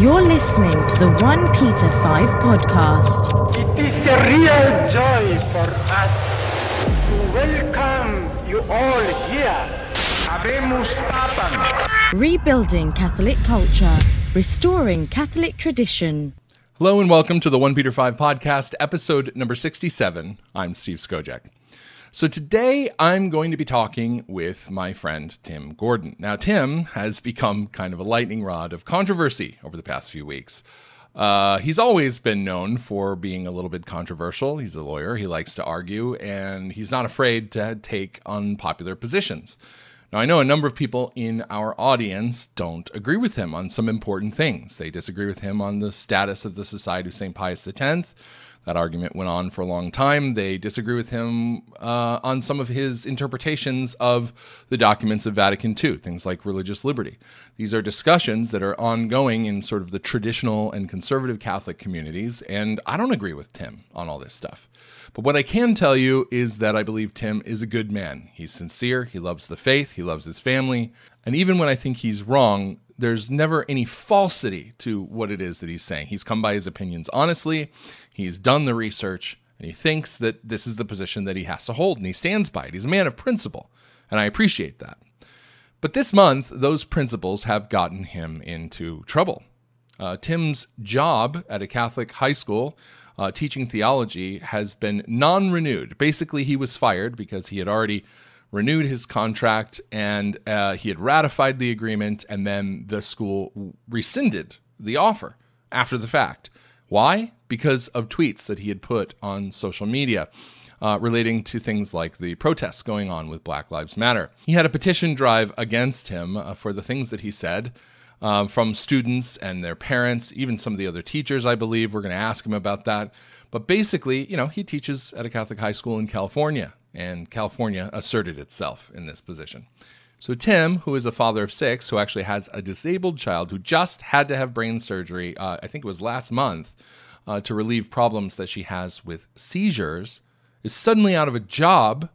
You're listening to the 1 Peter 5 podcast. It is a real joy for us to welcome you all here. Habemus Papam. Rebuilding Catholic culture, restoring Catholic tradition. Hello and welcome to the 1 Peter 5 podcast, episode number 67. I'm Steve Skojec. So today I'm going to be talking with my friend Tim Gordon. Now, Tim has become kind of a lightning rod of controversy over the past few weeks. Uh, he's always been known for being a little bit controversial. He's a lawyer, he likes to argue, and he's not afraid to take unpopular positions. Now, I know a number of people in our audience don't agree with him on some important things. They disagree with him on the status of the Society of St. Pius X. That argument went on for a long time. They disagree with him uh, on some of his interpretations of the documents of Vatican II, things like religious liberty. These are discussions that are ongoing in sort of the traditional and conservative Catholic communities, and I don't agree with Tim on all this stuff. But what I can tell you is that I believe Tim is a good man. He's sincere, he loves the faith, he loves his family, and even when I think he's wrong, there's never any falsity to what it is that he's saying. He's come by his opinions honestly, he's done the research, and he thinks that this is the position that he has to hold, and he stands by it. He's a man of principle, and I appreciate that. But this month, those principles have gotten him into trouble. Uh, Tim's job at a Catholic high school uh, teaching theology has been non renewed. Basically, he was fired because he had already renewed his contract and uh, he had ratified the agreement, and then the school rescinded the offer after the fact. Why? Because of tweets that he had put on social media. Uh, relating to things like the protests going on with Black Lives Matter. He had a petition drive against him uh, for the things that he said um, from students and their parents, even some of the other teachers, I believe. We're going to ask him about that. But basically, you know, he teaches at a Catholic high school in California and California asserted itself in this position. So, Tim, who is a father of six, who actually has a disabled child who just had to have brain surgery, uh, I think it was last month, uh, to relieve problems that she has with seizures, is suddenly out of a job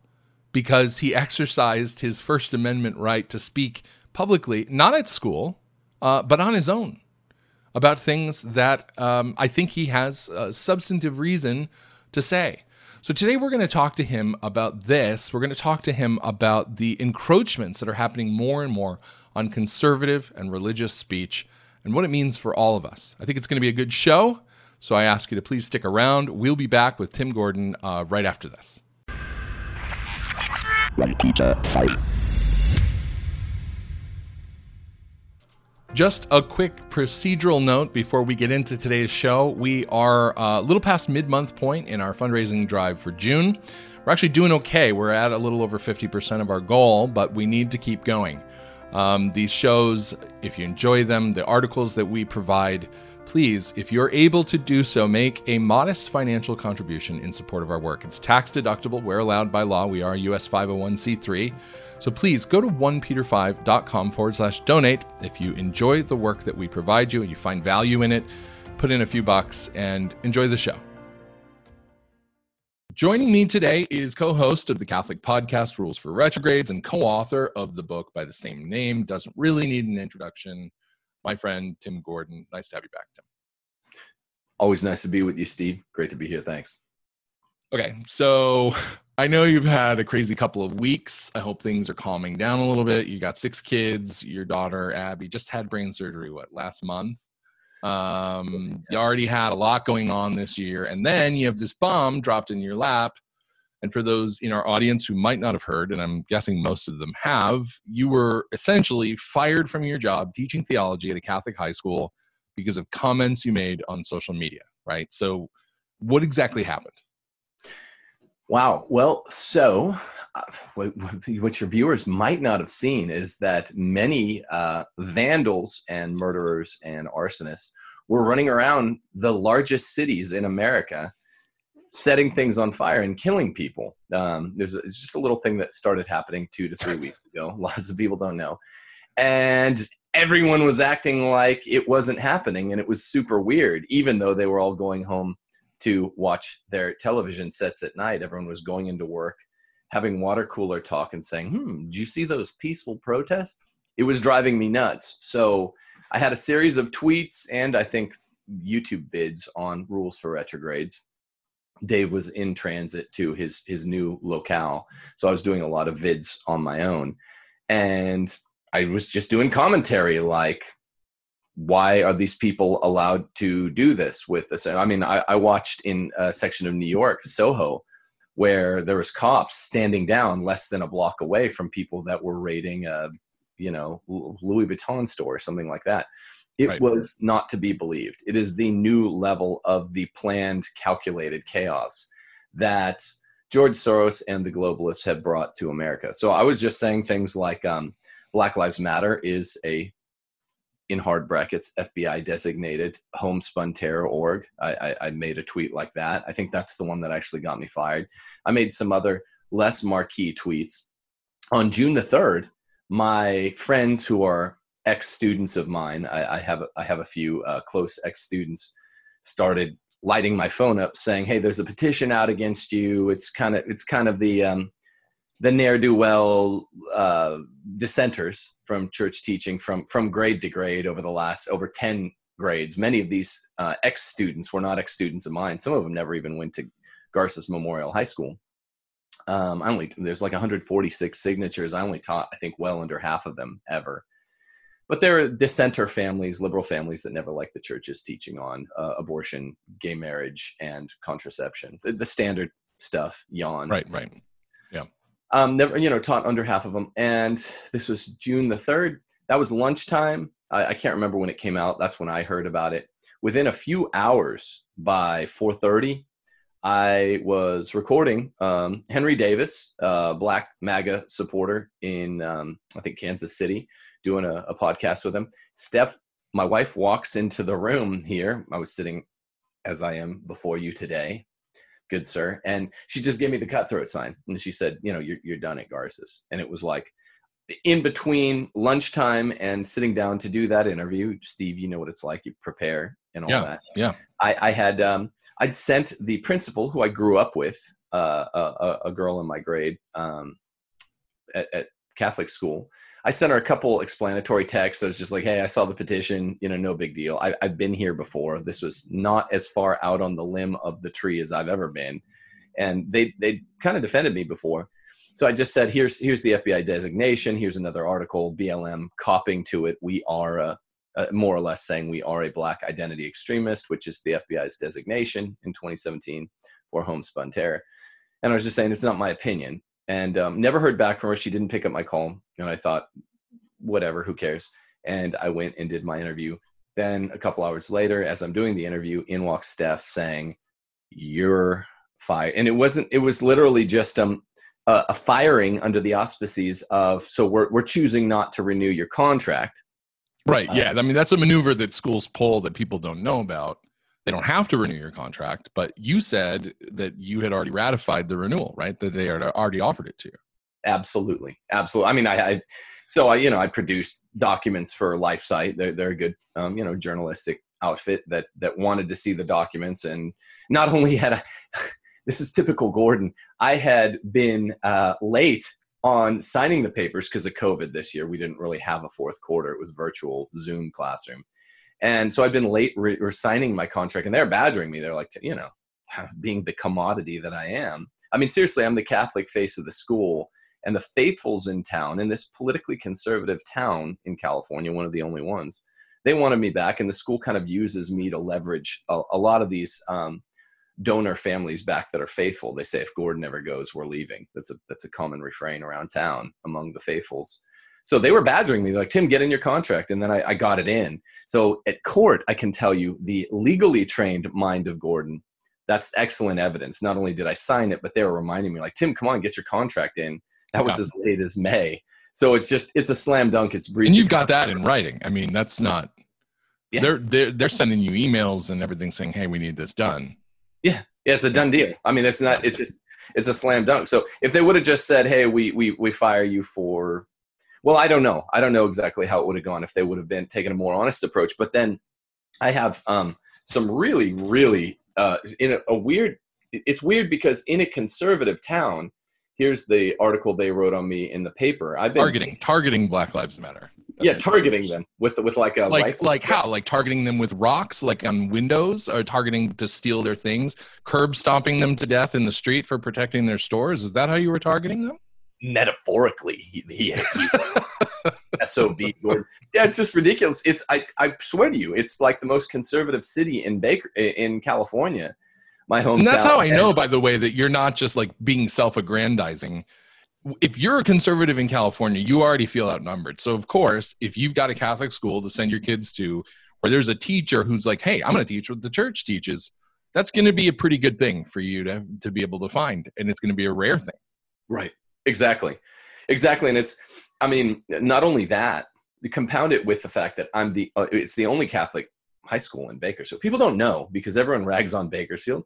because he exercised his First Amendment right to speak publicly, not at school, uh, but on his own, about things that um, I think he has substantive reason to say. So today we're going to talk to him about this. We're going to talk to him about the encroachments that are happening more and more on conservative and religious speech and what it means for all of us. I think it's going to be a good show. So I ask you to please stick around. We'll be back with Tim Gordon uh, right after this. Just a quick procedural note before we get into today's show. We are uh, a little past mid month point in our fundraising drive for June. We're actually doing okay. We're at a little over 50% of our goal, but we need to keep going. Um, these shows, if you enjoy them, the articles that we provide, please, if you're able to do so, make a modest financial contribution in support of our work. It's tax deductible where allowed by law. We are US 501c3. So please go to 1peter5.com forward slash donate if you enjoy the work that we provide you and you find value in it. Put in a few bucks and enjoy the show. Joining me today is co host of the Catholic podcast Rules for Retrogrades and co author of the book by the same name. Doesn't really need an introduction. My friend Tim Gordon. Nice to have you back, Tim. Always nice to be with you, Steve. Great to be here. Thanks. Okay, so I know you've had a crazy couple of weeks. I hope things are calming down a little bit. You got six kids. Your daughter Abby just had brain surgery. What last month? Um, you already had a lot going on this year, and then you have this bomb dropped in your lap. And for those in our audience who might not have heard, and I'm guessing most of them have, you were essentially fired from your job teaching theology at a Catholic high school because of comments you made on social media, right? So, what exactly happened? Wow. Well, so uh, what, your viewers might not have seen is that many uh, vandals and murderers and arsonists were running around the largest cities in America, setting things on fire and killing people. Um, there's a, it's just a little thing that started happening two to three weeks ago. Lots of people don't know, and everyone was acting like it wasn't happening, and it was super weird, even though they were all going home to watch their television sets at night. Everyone was going into work, having water cooler talk and saying, hmm, did you see those peaceful protests? It was driving me nuts. So I had a series of tweets and I think YouTube vids on rules for retrogrades. Dave was in transit to his his new locale, so I was doing a lot of vids on my own, and I was just doing commentary like, why are these people allowed to do this with this? I mean, I, I watched in a section of New York, Soho, where there was cops standing down less than a block away from people that were raiding a, you know, Louis Vuitton store or something like that. It right. was not to be believed. It is the new level of the planned, calculated chaos that George Soros and the globalists have brought to America. So I was just saying things like um, Black Lives Matter is a in hard brackets FBI designated homespun terror org. I, I, I, made a tweet like that. I think that's the one that actually got me fired. I made some other less marquee tweets. On June the third, my friends who are ex students of mine. I, I, have I have a few uh, close ex students started lighting my phone up saying, "Hey, there's a petition out against you." It's kind of it's kind of the um, the ne'er do well uh, dissenters from church teaching from from grade to grade over the last over ten grades. Many of these uh, ex students were not ex students of mine. Some of them never even went to Garces Memorial High School. Um, I only there's like 146 signatures. I only taught I think well under half of them ever but there are dissenter families, liberal families that never liked the church's teaching on uh, abortion, gay marriage, and contraception. The, the, standard stuff. Yawn. Right. Right. Yeah. Um, never, you know, taught under half of them. And this was June the third. That was lunchtime. I, I can't remember when it came out. That's when I heard about it. Within a few hours, by 4:30, I was recording um, Henry Davis, uh, Black MAGA supporter in um, I think Kansas City, doing a, a podcast with him. Steph, my wife, walks into the room here. I was sitting as I am before you today, good sir. And she just gave me the cutthroat sign. And she said, you know, you're, you're done at Garces. And it was like in between lunchtime and sitting down to do that interview, Steve, you know what it's like. You prepare and all yeah, that. Yeah. I, I had, um, I'd sent the principal who I grew up with, uh, a, a, girl in my grade um, at, at Catholic school. I sent her a couple explanatory texts. I was just like, "Hey, I saw the petition. You know, no big deal. I, have been here before. This was not as far out on the limb of the tree as I've ever been." And they they kind of defended me before, so I just said, "Here's here's the FBI designation. Here's another article. BLM copying to it. We are a, a, more or less saying we are a black identity extremist, which is the FBI's designation in 2017 for homespun terror." And I was just saying, it's not my opinion and um, never heard back from her. She didn't pick up my call, and I thought, whatever, who cares? And I went and did my interview. Then a couple hours later, as I'm doing the interview, in walks Steph saying, "You're fired," and it wasn't. It was literally just um, a, a firing under the auspices of. So we're we're choosing not to renew your contract. Right. Yeah. Uh, I mean, that's a maneuver that schools pull that people don't know about they don't have to renew your contract, but you said that you had already ratified the renewal, right? That they had already offered it to you. Absolutely, absolutely. I mean, I, I so I, you know, I produced documents for LifeSite. They're they're a good, um, you know, journalistic outfit that that wanted to see the documents, and not only had I, this is typical Gordon. I had been uh, late on signing the papers because of COVID this year. We didn't really have a fourth quarter; it was virtual Zoom classroom and so I've been late re- signing my contract, and they're badgering me. They're like, you know, being the commodity that I am. I mean, seriously, I'm the Catholic face of the school, and the faithfuls in town, in this politically conservative town in California, one of the only ones, they wanted me back, and the school kind of uses me to leverage a, a lot of these um, donor families back that are faithful. They say, if Gordon ever goes, we're leaving. That's a that's a common refrain around town among the faithfuls. So they were badgering me, like, Tim, get in your contract. And then I, I got it in. So at court, I can tell you the legally trained mind of Gordon, that's excellent evidence. Not only did I sign it, but they were reminding me, like, Tim, come on, get your contract in. That was yeah. as late as May. So it's just, it's a slam dunk. It's breaching. And you've got that in writing. I mean, that's not, yeah. they're, they're, they're sending you emails and everything saying, hey, we need this done. Yeah. Yeah. It's a done deal. I mean, it's not, it's just, it's a slam dunk. So if they would have just said, hey, we, we, we fire you for well, I don't know. I don't know exactly how it would have gone if they would have been taking a more honest approach. But then I have um, some really, really uh, in a, a weird. It's weird because in a conservative town, here's the article they wrote on me in the paper. I've been targeting targeting Black Lives Matter. yeah, targeting them with with like a like like stuff. how like targeting them with rocks like on windows or targeting to steal their things curb stomping them to death in the street for protecting their stores is that how you were targeting them metaphorically he, he, he sob Gordon. yeah it's just ridiculous. It's I, I swear to you it's like the most conservative city in baker in california my home. and that's how i know by the way that you're not just like being self-aggrandizing. If you're a conservative in california you already feel outnumbered. So of course if you've got a catholic school to send your kids to where there's a teacher who's like hey i'm going to teach what the church teaches that's going to be a pretty good thing for you to, to be able to find and it's going to be a rare thing. Right exactly. Exactly and it's i mean not only that compound it with the fact that i'm the uh, it's the only catholic high school in bakersfield. People don't know because everyone rags on bakersfield.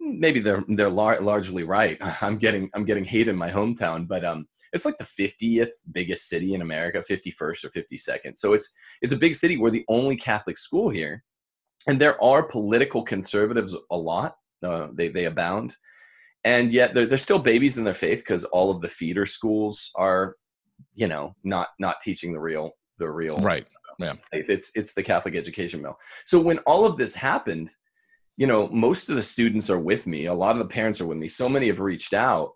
Maybe they're they're lar- largely right. I'm getting i'm getting hate in my hometown but um it's like the 50th biggest city in america 51st or 52nd so it's it's a big city. We're the only catholic school here and there are political conservatives a lot. Uh, they they abound and yet they're, they're still babies in their faith because all of the feeder schools are you know not not teaching the real the real right. Yeah. faith. It's it's the catholic education mill. So when all of this happened you know most of the students are with me. A lot of the parents are with me. So many have reached out.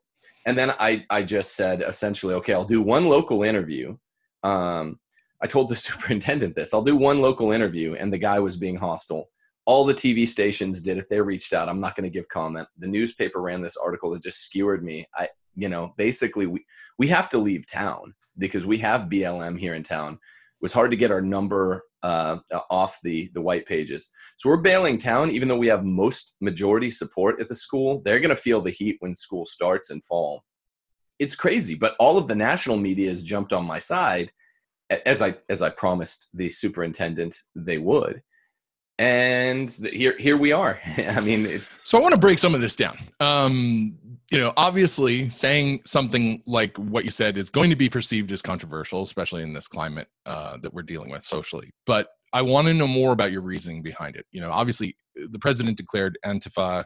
And then i i just said essentially okay i'll do one local interview. Um i told the superintendent this. I'll do one local interview. And the guy was being hostile all the tv stations did it they reached out i'm not going to give comment. The newspaper ran this article that just skewered me. I you know basically we we have to leave town because we have blm here in town. It was hard to get our number uh, off the the white pages. So we're bailing town even though we have most majority support at the school. They're going to feel the heat when school starts in fall. It's crazy but all of the national media has jumped on my side as i as i promised the superintendent they would and here here we are i mean it, So I want to break some of this down. Um, you know, obviously, saying something like what you said is going to be perceived as controversial, especially in this climate uh, that we're dealing with socially. But I want to know more about your reasoning behind it. You know, obviously, the president declared Antifa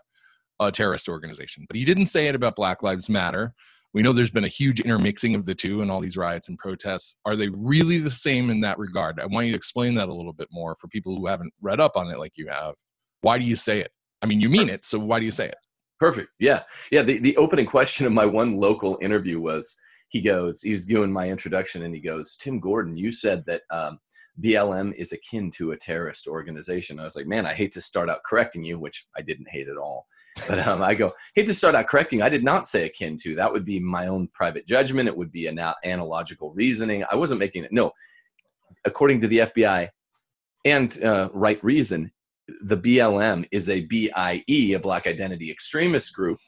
a terrorist organization, but he didn't say it about Black Lives Matter. We know there's been a huge intermixing of the two in all these riots and protests. Are they really the same in that regard? I want you to explain that a little bit more for people who haven't read up on it like you have. Why do you say it? I mean, you mean it, so why do you say it? Perfect. Yeah. Yeah. The, the opening question of my one local interview was he goes, he's doing my introduction and he goes, Tim Gordon, you said that um, BLM is akin to a terrorist organization. I was like, man, I hate to start out correcting you, which I didn't hate at all. But um, I go, hate to start out correcting you. I did not say akin to. That would be my own private judgment. It would be an analogical reasoning. I wasn't making it. No. According to the FBI and uh, right reason, the BLM is a BIE, a Black Identity Extremist Group,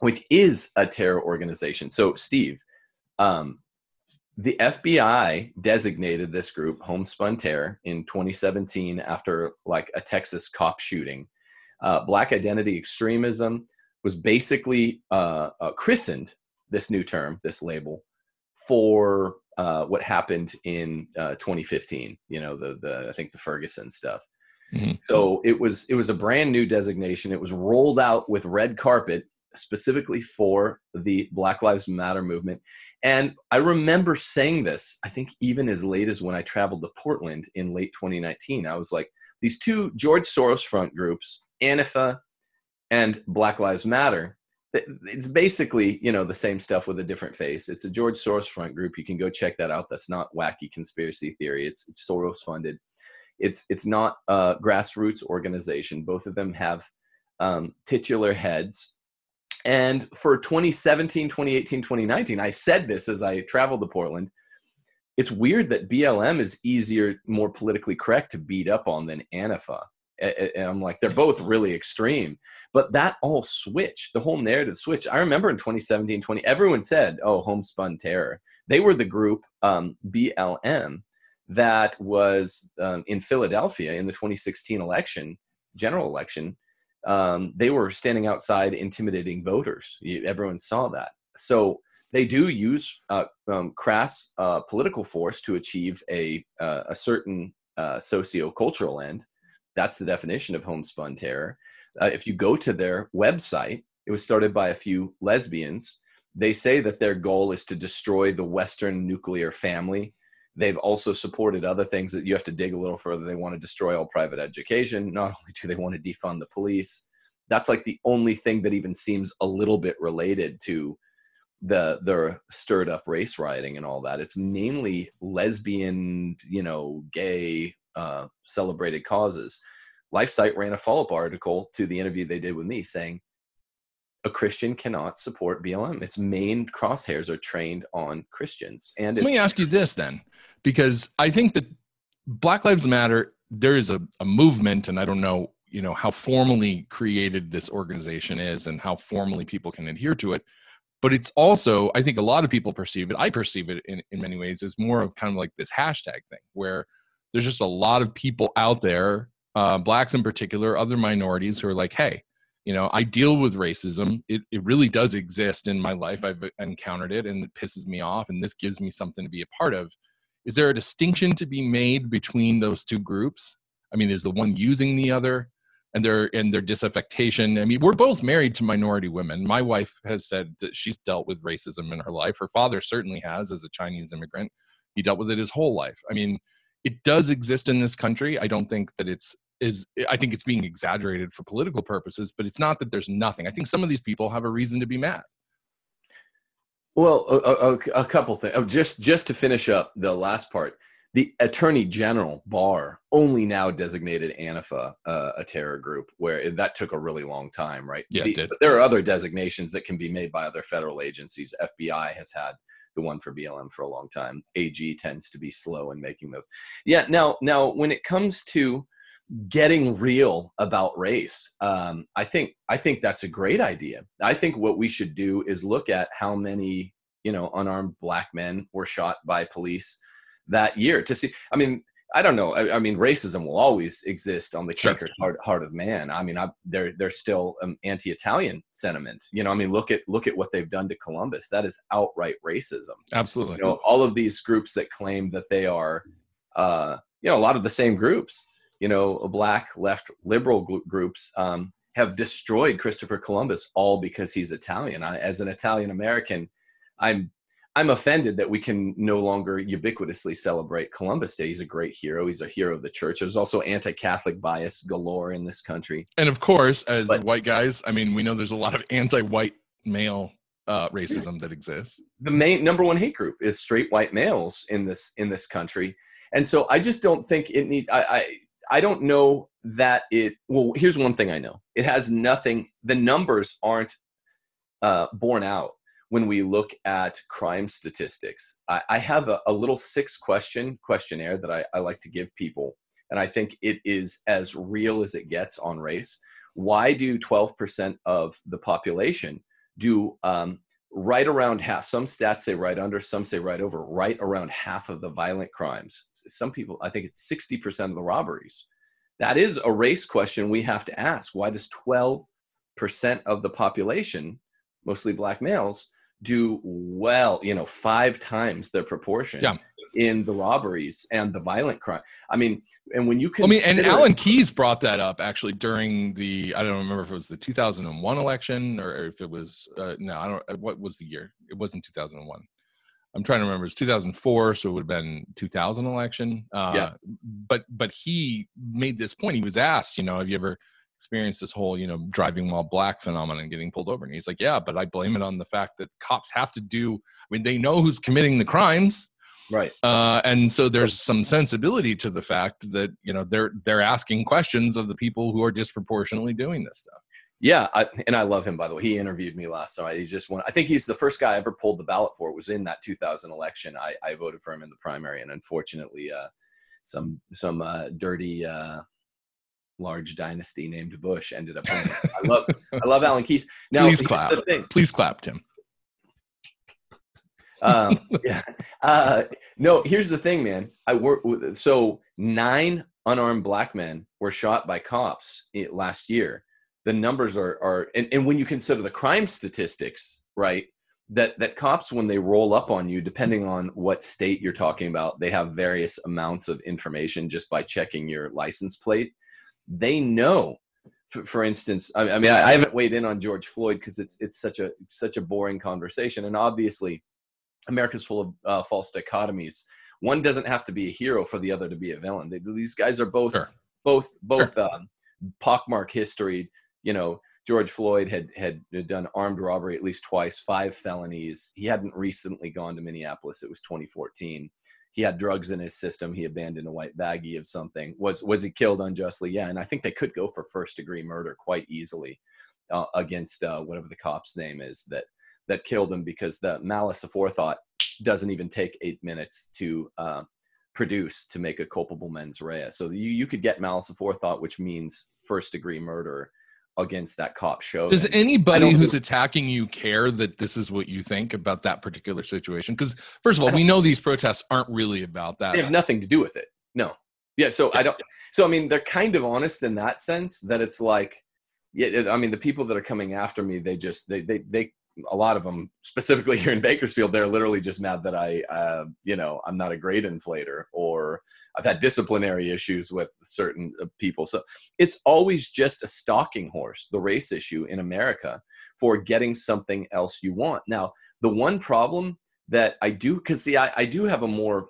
which is a terror organization. So, Steve, um, the FBI designated this group Homespun Terror in 2017 after like a Texas cop shooting. Uh, Black Identity Extremism was basically uh, uh, christened this new term, this label, for uh, what happened in uh, 2015. You know, the the I think the Ferguson stuff. Mhm. So it was it was a brand new designation. It was rolled out with red carpet specifically for the Black Lives Matter movement. And I remember saying this, I think even as late as when I traveled to Portland in late 2019. I was like, these two George Soros front groups, Antifa and Black Lives Matter, it's basically, you know, the same stuff with a different face. It's a George Soros front group. You can go check that out. That's not wacky conspiracy theory. It's, it's Soros funded. It's, it's not a grassroots organization. Both of them have um, titular heads and for 2017, 2018, 2019, I said this as I traveled to Portland. It's weird that BLM is easier, more politically correct to beat up on than Antifa. A- a- And I'm like, they're both really extreme. But that all switched, the whole narrative switched. I remember in 2017, 20, everyone said, oh, homespun terror. They were the group, um, BLM, that was um, in Philadelphia in the 2016 election, general election um, they were standing outside intimidating voters. Everyone saw that. So they do use uh, um, crass uh, political force to achieve a, uh, a certain uh, socio-cultural end. That's the definition of homespun terror. Uh, if you go to their website, it was started by a few lesbians. They say that their goal is to destroy the Western nuclear family. They've also supported other things that you have to dig a little further. They want to destroy all private education. Not only do they want to defund the police, that's like the only thing that even seems a little bit related to the the stirred up race rioting and all that. It's mainly lesbian, you know, gay uh, celebrated causes. LifeSite ran a follow up article to the interview they did with me saying a Christian cannot support BLM. Its main crosshairs are trained on Christians. And let me ask you this then, because I think that Black Lives Matter, there is a, a movement, and I don't know, you know, how formally created this organization is and how formally people can adhere to it. But it's also, I think a lot of people perceive it, I perceive it in, in many ways as more of kind of like this hashtag thing where there's just a lot of people out there, uh, blacks in particular, other minorities who are like, hey, you know i deal with racism. It, it really does exist in my life. I've encountered it and it pisses me off and this gives me something to be a part of. Is there a distinction to be made between those two groups? I mean is the one using the other and their and their disaffectation? I mean we're both married to minority women. My wife has said that she's dealt with racism in her life. Her father certainly has as a chinese immigrant. He dealt with it his whole life. I mean it does exist in this country. I don't think that it's is I think it's being exaggerated for political purposes, but it's not that there's nothing. I think some of these people have a reason to be mad. Well, a, a, a couple things. Oh, just just to finish up the last part, the Attorney General Barr only now designated Antifa uh, a terror group, where that took a really long time, right? Yeah, the, it did. But there are other designations that can be made by other federal agencies. FBI has had the one for BLM for a long time. AG tends to be slow in making those. Yeah. Now, now when it comes to getting real about race um, i think i think that's a great idea i think what we should do is look at how many you know unarmed black men were shot by police that year to see i mean i don't know i, I mean racism will always exist on the Sure. sure. heart, heart of man i mean I, there, there's still um, anti-italian sentiment you know i mean look at look at what they've done to columbus that is outright racism Absolutely. you know all of these groups that claim that they are uh, you know a lot of the same groups you know black left liberal groups um, have destroyed christopher columbus all because he's italian. I, as an italian american i'm i'm offended that we can no longer ubiquitously celebrate columbus day. He's a great hero. He's a hero of the church. There's also anti-catholic bias galore in this country. And of course, as But- white guys, I mean, we know there's a lot of anti-white male uh, racism that exists. the main number one hate group is straight white males in this in this country. And so i just don't think it needs. i i, I don't know that it well here's one thing i know. It has nothing the numbers aren't uh, borne out when we look at crime statistics. I, I have a, a little six question questionnaire that I, I like to give people and i think it is as real as it gets on race. Why do 12% of the population do um, right around half some stats say right under some say right over right around half of the violent crimes. Some people i think it's 60% of the robberies. That is a race question we have to ask. Why does 12% of the population mostly black males do well you know five times their proportion? Yeah. In the robberies and the violent crime. I mean and when you can, I mean, and Alan Keyes brought that up actually during the I don't remember if it was the 2001 election or if it was uh, no I don't uh, what was the year? It wasn't 2001 I'm trying to remember it's 2004 so it would have been 2000 election. Uh, Yeah. but but he made this point. He was asked you know have you ever experienced this whole you know driving while black phenomenon and getting pulled over? And he's like yeah but I blame it on the fact that cops have to do I mean they know who's committing the crimes right uh, and so there's some sensibility to the fact that you know they're they're asking questions of the people who are disproportionately doing this stuff. Yeah, I, and I love him by the way. He interviewed me last night. He's just one. I think he's the first guy I ever pulled the ballot for. It was in that 2000 election. I, I voted for him in the primary, and unfortunately, uh, some some uh, dirty uh, large dynasty named Bush ended up. I love I love Alan Keyes. Now, Please clap. The thing. Please clap, Tim. Um, yeah. Uh, no, here's the thing, man. I work with so nine unarmed black men were shot by cops last year. The numbers are are and, and when you consider the crime statistics, right? That that cops when they roll up on you, depending on what state you're talking about, they have various amounts of information just by checking your license plate. They know for, for instance, I, I mean, I, I haven't weighed in on George Floyd because it's it's such a such a boring conversation, and obviously, America's full of uh, false dichotomies. One doesn't have to be a hero for the other to be a villain. They, these guys are both Sure. both both um, pockmark history. You know, George Floyd had had done armed robbery at least twice, five felonies. He hadn't recently gone to Minneapolis. It was 2014. He had drugs in his system. He abandoned a white baggie of something. Was was he killed unjustly? Yeah, and I think they could go for first degree murder quite easily uh, against uh, whatever the cop's name is that that killed him because the malice aforethought doesn't even take eight minutes to uh, produce to make a culpable mens rea. So you you could get malice aforethought, which means first degree murder against that cop show. Does anybody who's do- attacking you care that this is what you think about that particular situation? Because first of all, we know these protests aren't really about that. they have nothing to do with it. No. Yeah. So I don't. So I mean, they're kind of honest in that sense that it's like, yeah. I mean, the people that are coming after me, they just they they they. A lot of them, specifically here in Bakersfield, they're literally just mad that I, uh, you know, I'm not a grade inflator, or I've had disciplinary issues with certain uh, people. So it's always just a stalking horse, the race issue in America, for getting something else you want. Now, the one problem that I do, because see, I, I do have a more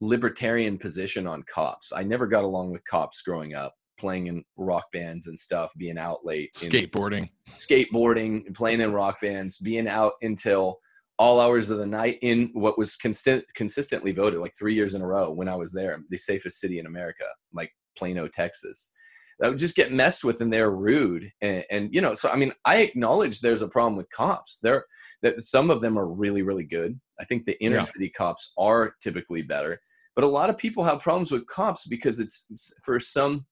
libertarian position on cops. I never got along with cops growing up, playing in rock bands and stuff, being out late, in Skateboarding. skateboarding, playing in rock bands, being out until all hours of the night in what was consistent, consistently voted like three years in a row when I was there, the safest city in America, like Plano, Texas. That would just get messed with and they're rude. And, and you know, so I mean, I acknowledge there's a problem with cops. There that some of them are really, really good. I think the inner Yeah. city cops are typically better. But a lot of people have problems with cops because it's for some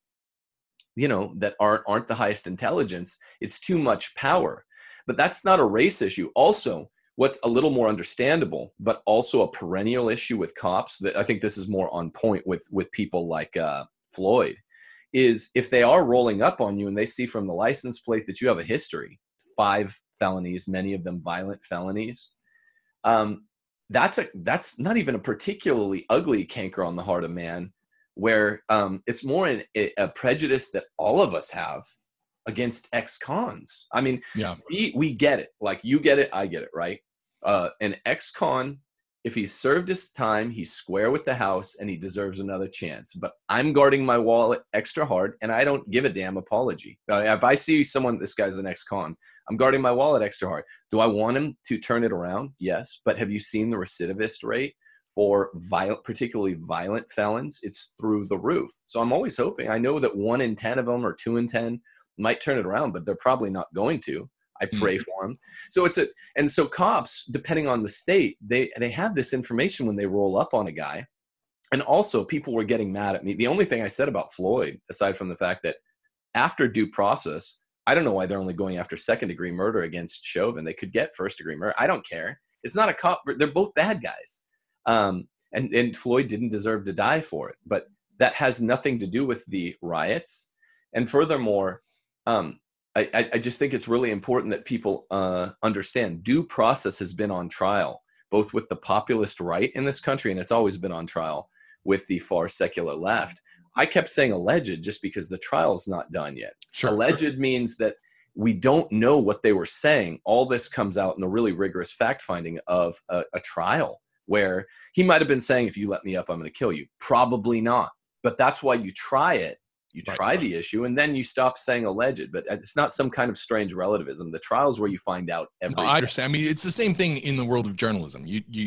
you know that aren't aren't the highest intelligence it's too much power. But that's not a race issue. Also what's a little more understandable but also a perennial issue with cops that i think this is more on point with with people like uh, floyd is if they are rolling up on you and they see from the license plate that you have a history five felonies many of them violent felonies um, that's a that's not even a particularly ugly canker on the heart of man where um, it's more an, a, prejudice that all of us have against ex-cons. I mean, Yeah. we we get it. Like you get it, I get it, right? Uh, an ex-con, if he's served his time, he's square with the house, and he deserves another chance. But I'm guarding my wallet extra hard, and I don't give a damn apology. Uh, if I see someone, this guy's an ex-con, I'm guarding my wallet extra hard. Do I want him to turn it around? Yes. But have you seen the recidivist rate? For violent, particularly violent felons, it's through the roof. So I'm always hoping. I know that one in ten of them or two in ten might turn it around, but they're probably not going to. I mm-hmm. pray for them. So it's a and so cops, depending on the state, they they have this information when they roll up on a guy. And also, people were getting mad at me. The only thing I said about Floyd, aside from the fact that after due process, I don't know why they're only going after second degree murder against Chauvin. They could get first degree murder. I don't care. It's not a cop. They're both bad guys. Um, and, and Floyd didn't deserve to die for it. But that has nothing to do with the riots. And furthermore, um, I, I, just think it's really important that people uh, understand due process has been on trial, both with the populist right in this country, and it's always been on trial with the far secular left. I kept saying alleged just because the trial's not done yet. Sure. Alleged means that we don't know what they were saying. All this comes out in a really rigorous fact finding of a, a trial where he might have been saying, if you let me up, I'm going to kill you. Probably not. But that's why you try it. You Right. try the issue and then you stop saying alleged. But uh, it's not some kind of strange relativism. The trial is where you find out No. I understand. I mean, it's the same thing in the world of journalism. You you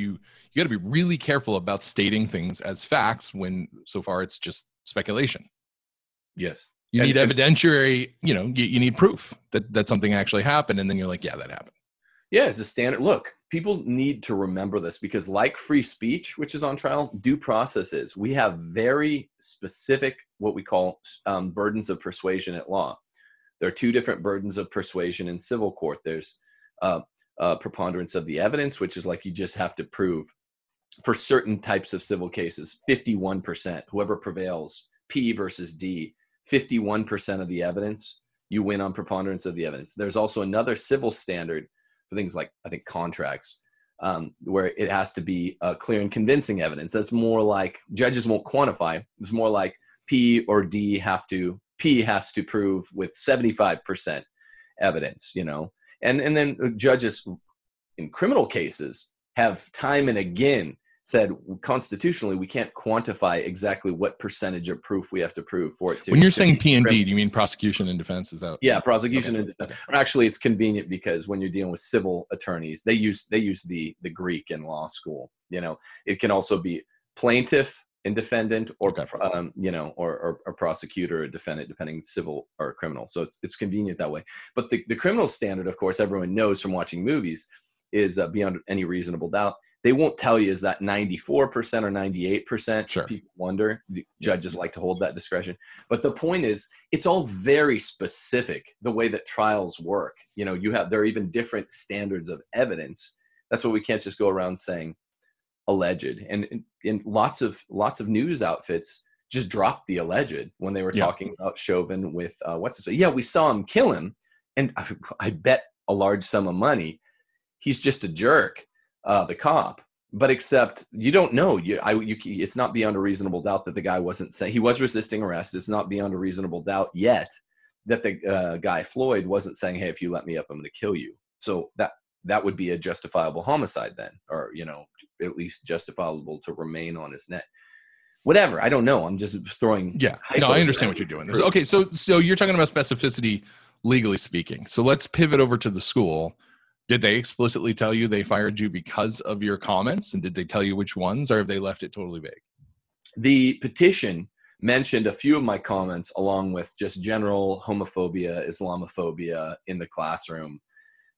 you got to be really careful about stating things as facts when so far it's just speculation. yes. You And- need evidentiary. You know, you, you need proof that that something actually happened, and then you're like, yeah, that happened. Yeah, it's a standard. Look, people need to remember this because, like free speech, which is on trial, due process is. We have very specific, what we call um, burdens of persuasion at law. There are two different burdens of persuasion in civil court. There's uh, uh, preponderance of the evidence, which is like you just have to prove for certain types of civil cases 51%, whoever prevails, P versus D, 51% of the evidence, you win on preponderance of the evidence. There's also another civil standard for things like I think contracts, um, where it has to be uh, clear and convincing evidence. That's more like judges won't quantify. It's more like P or D have to P has to prove with seventy five percent evidence. You know, and and then judges in criminal cases have time and again said constitutionally we can't quantify exactly what percentage of proof we have to prove for it to. when you're to saying P and D, do you mean prosecution and defense? Is that Yeah, prosecution Okay. and defense. Or Actually, it's convenient because when you're dealing with civil attorneys, they use they use the the Greek in law school. You know, it can also be plaintiff and defendant, or Okay. um, you know, or, or or prosecutor or defendant, depending civil or criminal. So it's it's convenient that way. But the the criminal standard, of course, everyone knows from watching movies, is uh, beyond any reasonable doubt. They won't tell you is that 94% or 98%. Sure. People wonder. The judges like to hold that discretion. But the point is, it's all very specific the way that trials work. You know, you have there are even different standards of evidence. That's why we can't just go around saying alleged. And in, lots of lots of news outfits just dropped the alleged when they were Yeah. talking about Chauvin with uh, what's his Yeah, we saw him kill him, and I, I bet a large sum of money he's just a jerk, uh, the cop. But except you don't know. You, I, you, it's not beyond a reasonable doubt that the guy wasn't saying he was resisting arrest. It's not beyond a reasonable doubt yet that the uh, guy Floyd wasn't saying, "Hey, if you let me up, I'm going to kill you." So that that would be a justifiable homicide then, or you know, at least justifiable to remain on his neck. Whatever. I don't know. I'm just throwing. Yeah, no, I understand what you're doing. Okay. So, so you're talking about specificity, legally speaking. So let's pivot over to the school. Did they explicitly tell you they fired you because of your comments, and did they tell you which ones, or have they left it totally vague? the petition mentioned a few of my comments along with just general homophobia islamophobia in the classroom.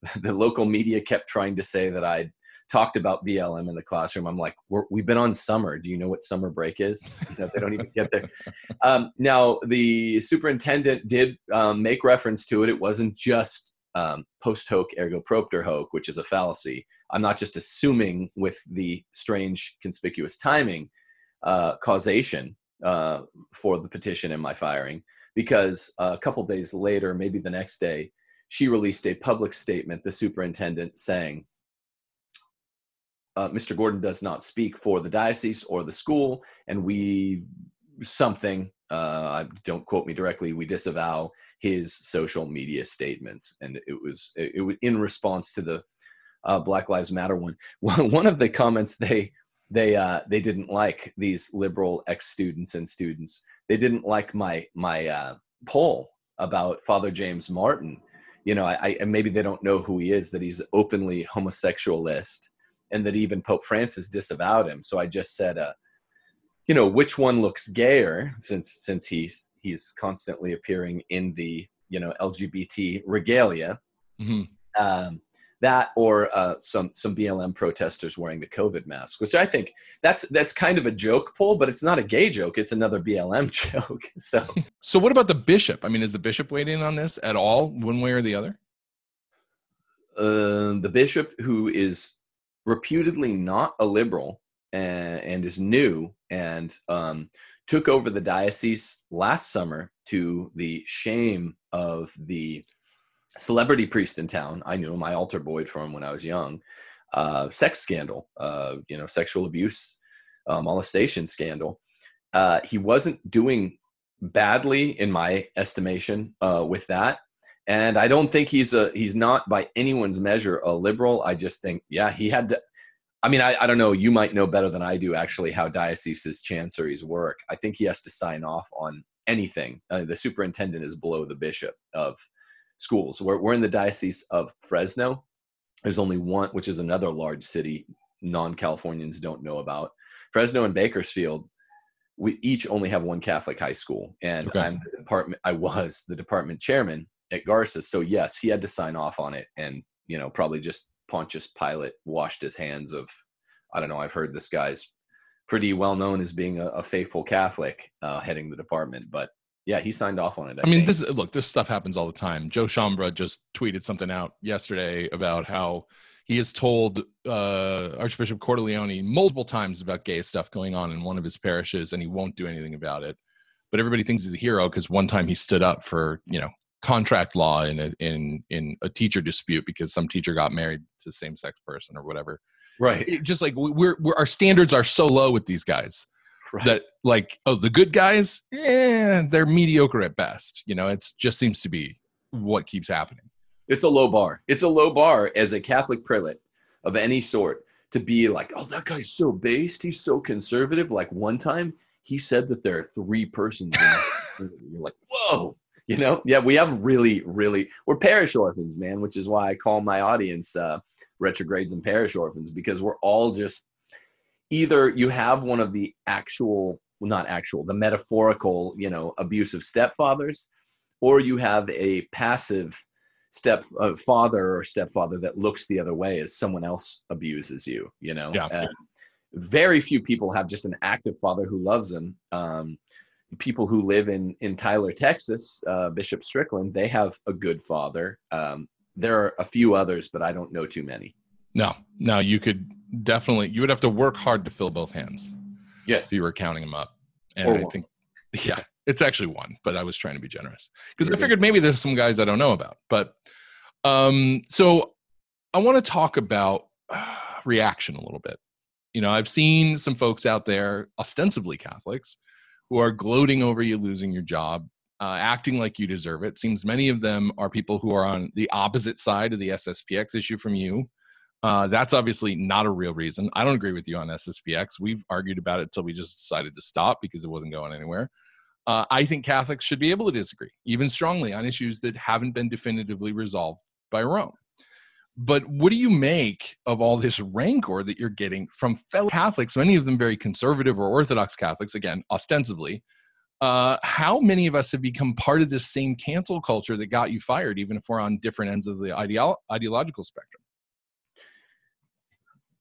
The local media kept trying to say that i'd talked about blm in the classroom. I'm like We're, we've been on summer. Do you know what summer break is? They don't even get there. Um, now the superintendent did um, make reference to it. It wasn't just um, post hoc ergo propter hoc which is a fallacy i'm not just assuming with the strange conspicuous timing uh, causation uh, for the petition and my firing because a couple days later, maybe the next day, she released a public statement, the superintendent saying, uh, Mr. Gordon does not speak for the diocese or the school, and we something, uh, don't quote me directly, we disavow his social media statements. And it was, it, it was in response to the uh, Black Lives Matter one. One of the comments they they uh, they didn't like these liberal ex students and students. They didn't like my my uh, poll about Father James Martin. You know, I, I maybe they don't know who he is. That he's openly homosexualist, and that even Pope Francis disavowed him. So I just said, uh, you know, which one looks gayer since since he's he's constantly appearing in the you know LGBT regalia. Mhm. Um, that or uh, some some BLM protesters wearing the COVID mask, which I think that's that's kind of a joke poll, but it's not a gay joke. It's another BLM joke. So So, what about the bishop? I mean, is the bishop weighed in on this at all, one way or the other? uh, the bishop, who is reputedly not a liberal and, and is new and um, took over the diocese last summer to the shame of the celebrity priest in town. I knew. I altar boyed for him when I was young. Uh, sex scandal, uh, you know, sexual abuse, uh, molestation scandal. Uh, he wasn't doing badly, in my estimation, uh, with that. And I don't think he's a he's not by anyone's measure a liberal. I just think, yeah, he had to. I mean, I, I don't know. You might know better than I do actually how dioceses chanceries work. I think he has to sign off on anything. Uh, the superintendent is below the bishop of schools. We're, we're in the diocese of Fresno. There's only one, which is another large city non Californians don't know about. Fresno and Bakersfield, we each only have one Catholic high school. And Okay. I'm the department, I was the department chairman at Garces. So, yes, he had to sign off on it. And, you know, probably just Pontius Pilate washed his hands of, I don't know, I've heard this guy's pretty well known as being a, a faithful Catholic uh, heading the department. But yeah, he signed off on it. I mean, think. this look, this stuff happens all the time. Joe Sciambra just tweeted something out yesterday about how he has told uh, Archbishop Cordileone multiple times about gay stuff going on in one of his parishes, and he won't do anything about it. But everybody thinks he's a hero because one time he stood up for you know contract law in a in in a teacher dispute because some teacher got married to the same sex person or whatever. right. It- just like we- we're, we're our standards are so low with these guys right. that like oh the good guys eh, they're mediocre at best you know it just seems to be what keeps happening It's a low bar. It's a low bar as a Catholic prelate of any sort to be like, oh, that guy's so based. He's so conservative. Like one time he said that there are three persons. In You're like, whoa, you know? Yeah, we have really, really, we're parish orphans, man, which is why I call my audience uh, retrogrades and parish orphans because we're all just either you have one of the actual, well, not actual, the metaphorical, you know, abusive stepfathers, or you have a passive step uh, father or stepfather that looks the other way as someone else abuses you you know Yeah. And very few people have just an active father who loves them um, people who live in in tyler texas uh, bishop strickland they have a good father um, there are a few others but i don't know too many No, no, you could definitely, you would have to work hard to fill both hands yes if you were counting them up. And Or I one. think, yeah, it's actually one, but I was trying to be generous because I figured maybe there's some guys I don't know about. But um, so I want to talk about uh, reaction a little bit. You know, I've seen some folks out there, ostensibly Catholics, who are gloating over you losing your job, uh, acting like you deserve it. Seems many of them are people who are on the opposite side of the SSPX issue from you. Uh, that's obviously not a real reason. I don't agree with you on SSPX. We've argued about it until we just decided to stop because it wasn't going anywhere. Uh, I think Catholics should be able to disagree, even strongly, on issues that haven't been definitively resolved by Rome. But what do you make of all this rancor that you're getting from fellow Catholics, many of them very conservative or Orthodox Catholics, again, ostensibly? Uh, how many of us have become part of this same cancel culture that got you fired, even if we're on different ends of the ideolo- ideological spectrum?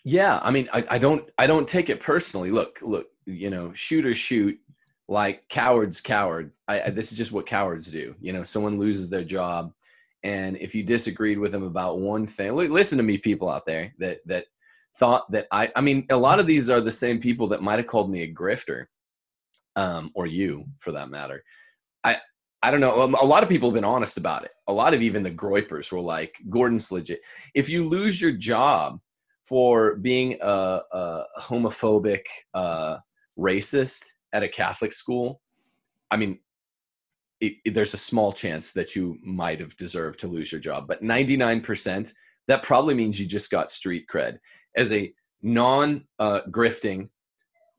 Yeah, I mean, I, I don't, I don't take it personally. Look, look, you know, shoot or shoot, like cowards, coward. I, I this is just what cowards do. You know, someone loses their job, and if you disagreed with them about one thing, listen to me, people out there that that thought that I, I mean, a lot of these are the same people that might have called me a grifter, um, or you for that matter. I, I don't know. Um, A lot of people have been honest about it. A lot of even the Groypers were like, Gordon's legit. If you lose your job for being a, a homophobic uh, racist at a Catholic school, I mean, it, it- there's a small chance that you might have deserved to lose your job. But 99%, that probably means you just got street cred as a non uh, grifting,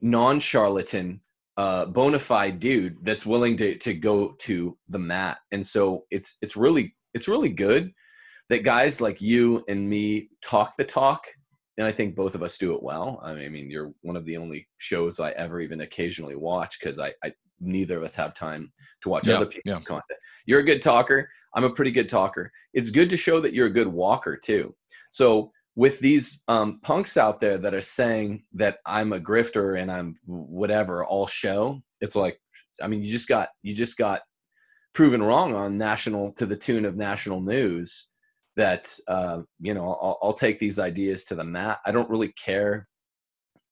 non charlatan, uh, bona fide dude that's willing to, to go to the mat. And so it's it's really it's really good that guys like you and me talk the talk and I think both of us do it well. I mean, you're one of the only shows I ever even occasionally watch because I, I neither of us have time to watch Yeah, other people's yeah. content. You're a good talker. I'm a pretty good talker. It's good to show that you're a good walker too. So with these um, punks out there that are saying that I'm a grifter and I'm whatever all show, it's like, I mean, you just got you just got proven wrong on national to the tune of national news that uh, you know I'll, I'll take these ideas to the mat i don't really care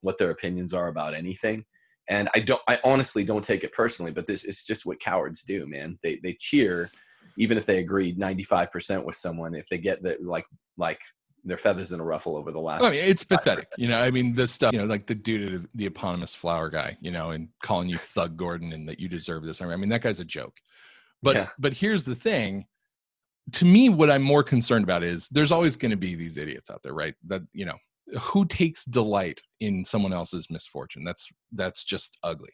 what their opinions are about anything and i don't i honestly don't take it personally but this is just what cowards do man they they cheer even if they agreed 95% with someone if they get the like like their feathers in a ruffle over the last I mean, it's pathetic. You know, I mean, the stuff, you know, like the dude, the eponymous flower guy, you know, and calling you Thug Gordon and that you deserve this. I mean, that guy's a joke. But Yeah. but here's the thing. To me, what I'm more concerned about is there's always going to be these idiots out there, right? That you know, who takes delight in someone else's misfortune. That's that's just ugly.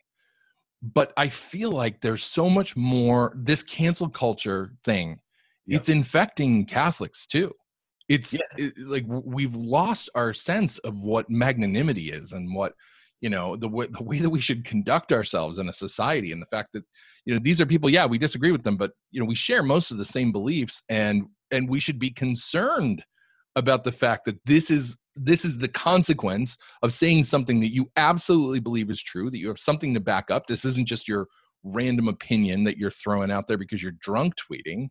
But I feel like there's so much more. This cancel culture thing, Yeah. it's infecting Catholics too. It's Yeah. it- like we've lost our sense of what magnanimity is and what you know the way the way that we should conduct ourselves in a society and the fact that you know these are people yeah we disagree with them but you know we share most of the same beliefs and and we should be concerned about the fact that this is this is the consequence of saying something that you absolutely believe is true that you have something to back up. This isn't just your random opinion that you're throwing out there because you're drunk tweeting.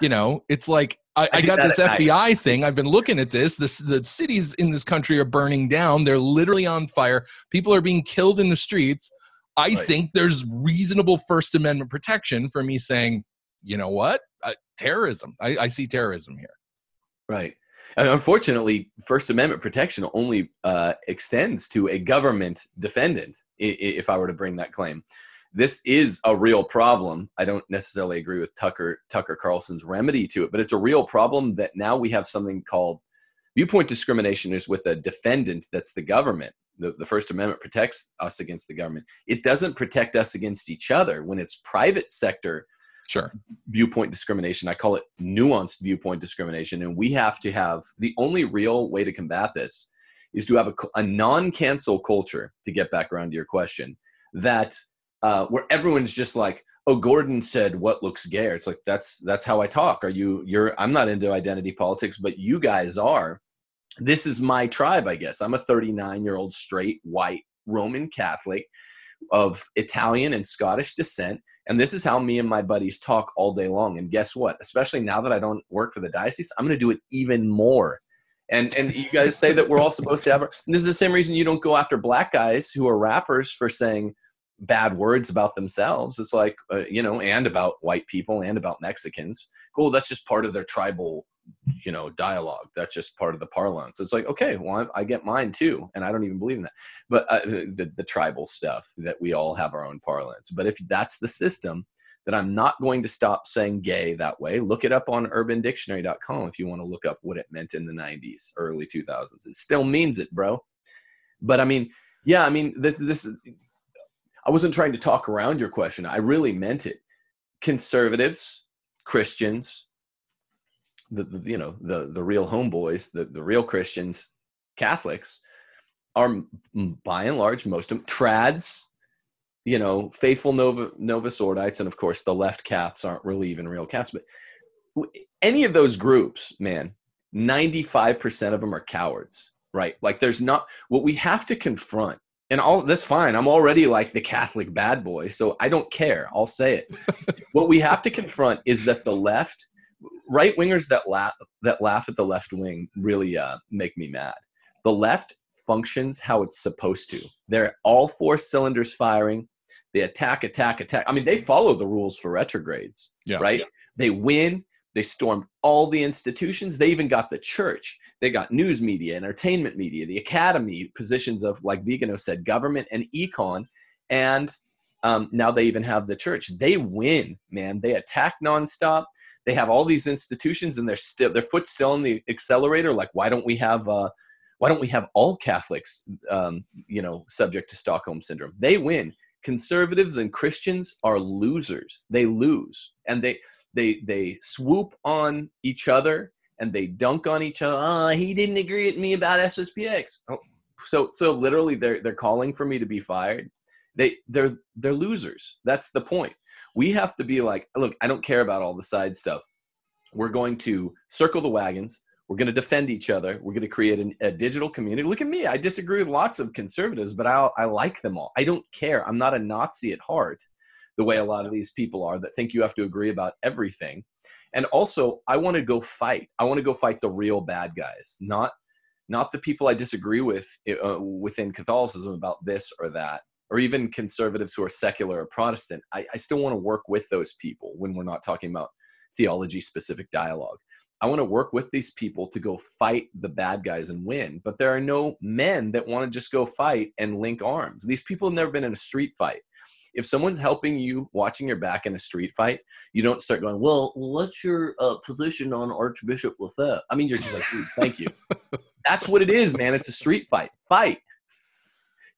You know it's like i, I I got this at night. fbi thing. I've been looking at this. This the cities in this country are burning down. They're literally on fire. People are being killed in the streets. I Right. think there's reasonable first amendment protection for me saying you know what? Uh, terrorism. I, I see terrorism here. Right. Unfortunately, First Amendment protection only uh, extends to a government defendant. If I were to bring that claim, this is a real problem. I don't necessarily agree with Tucker Tucker Carlson's remedy to it, but it's a real problem that now we have something called Viewpoint discrimination is with a defendant that's the government. The, the First Amendment protects us against the government. It doesn't protect us against each other. When it's private sector Sure. viewpoint discrimination, I call it nuanced viewpoint discrimination. And we have to have the only real way to combat this is to have a, a non cancel culture, to get back around to your question, that uh, where everyone's just like, oh gordon said what looks gay. It's like that's that's how i talk. Are you you're i'm not into identity politics but you guys are. This is my tribe i guess. I'm a 39 year old straight white roman catholic of italian and scottish descent and this is how me and my buddies talk all day long and guess what especially now that i don't work for the diocese i'm going to do it even more and and you guys say that we're all supposed to have this is the same reason you don't go after black guys who are rappers for saying bad words about themselves. It's like, uh, you know, and about white people and about Mexicans. Cool, that's just part of their tribal, you know, dialogue. That's just part of the parlance. It's like, okay, well, I, I get mine too, and I don't even believe in that. But uh, the, the tribal stuff that we all have our own parlance. But if that's the system, then I'm not going to stop saying gay that way. Look it up on urbandictionary.com if you want to look up what it meant in the 90s, early 2000s. It still means it, bro. But I mean, yeah, I mean, this, this I wasn't trying to talk around your question. I really meant it. Conservatives, Christians, the, the you know the the real homeboys, the the real Christians, Catholics, are by and large most of them trads. You know, faithful Nova Novus Ordites, and of course the left Caths aren't really even real Caths. But any of those groups, man, ninety five percent of them are cowards, right? Like there's not what we have to confront and all that's fine. I'm already like the Catholic bad boy, so I don't care. I'll say it. what we have to confront is that the left, right wingers that laugh that laugh at the left wing really uh, make me mad. The left functions how it's supposed to. They're all four cylinders firing. They attack, attack, attack. I mean, they follow the rules for retrogrades, yeah, right? Yeah. They win. They stormed all the institutions. They even got the church. They got news media, entertainment media, the academy positions of, like Vigano said, government and econ. And um, now they even have the church. They win, man. They attack nonstop. They have all these institutions, and they're still their foot still on the accelerator. Like, why don't we have? Uh, why don't we have all Catholics, um, you know, subject to Stockholm syndrome? They win. Conservatives and Christians are losers. They lose, and they they they swoop on each other and they dunk on each other. Oh, he didn't agree with me about SSPX. Oh, so so literally they're they're calling for me to be fired. They they're they're losers. That's the point. We have to be like, look, I don't care about all the side stuff. We're going to circle the wagons. We're going to defend each other. We're going to create an, a digital community. Look at me. I disagree with lots of conservatives, but I I like them all. I don't care. I'm not a Nazi at heart the way a lot of these people are that think you have to agree about everything. And also, I want to go fight. I want to go fight the real bad guys, not not the people I disagree with uh, within Catholicism about this or that, or even conservatives who are secular or Protestant. I, I still want to work with those people when we're not talking about theology specific dialogue. I want to work with these people to go fight the bad guys and win. But there are no men that want to just go fight and link arms. These people have never been in a street fight if someone's helping you watching your back in a street fight, you don't start going, well, what's your uh, position on Archbishop Lefebvre? I mean, you're just like, thank you. That's what it is, man. It's a street fight. Fight.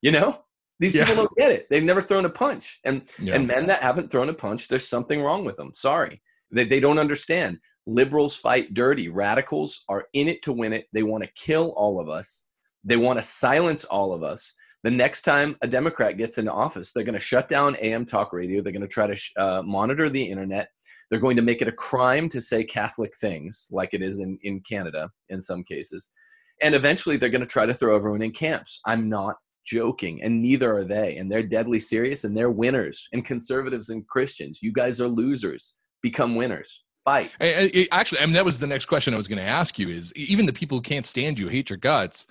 You know? These yeah. people don't get it. They've never thrown a punch. And yeah. and men that haven't thrown a punch, there's something wrong with them. Sorry. They, they don't understand. Liberals fight dirty. Radicals are in it to win it. They want to kill all of us. They want to silence all of us the next time a Democrat gets into office, they're going to shut down AM talk radio. They're going to try to sh- uh, monitor the internet. They're going to make it a crime to say Catholic things, like it is in, in Canada in some cases. And eventually they're going to try to throw everyone in camps. I'm not joking, and neither are they. And they're deadly serious, and they're winners. And conservatives and Christians, you guys are losers. Become winners. Fight. I, I, actually, I mean, that was the next question I was going to ask you is even the people who can't stand you, hate your guts,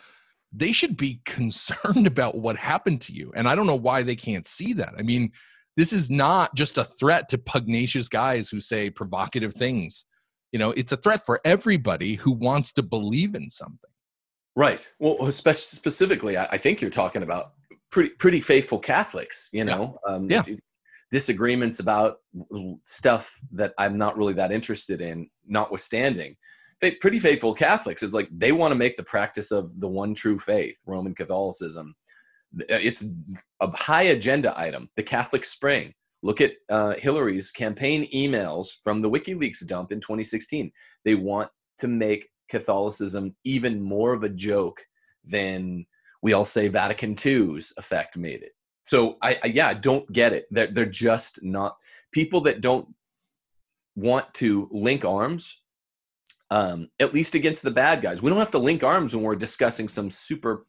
they should be concerned about what happened to you. And I don't know why they can't see that. I mean, this is not just a threat to pugnacious guys who say provocative things. You know, it's a threat for everybody who wants to believe in something. Right. Well, specifically, I think you're talking about pretty pretty faithful Catholics. You know, yeah. Um, yeah. disagreements about stuff that I'm not really that interested in, notwithstanding pretty faithful Catholics. is like they want to make the practice of the one true faith, Roman Catholicism. It's a high agenda item. The Catholic Spring. Look at uh, Hillary's campaign emails from the WikiLeaks dump in 2016. They want to make Catholicism even more of a joke than we all say Vatican II's effect made it. So I, I yeah, I don't get it. They're they're just not people that don't want to link arms um, at least against the bad guys. We don't have to link arms when we're discussing some super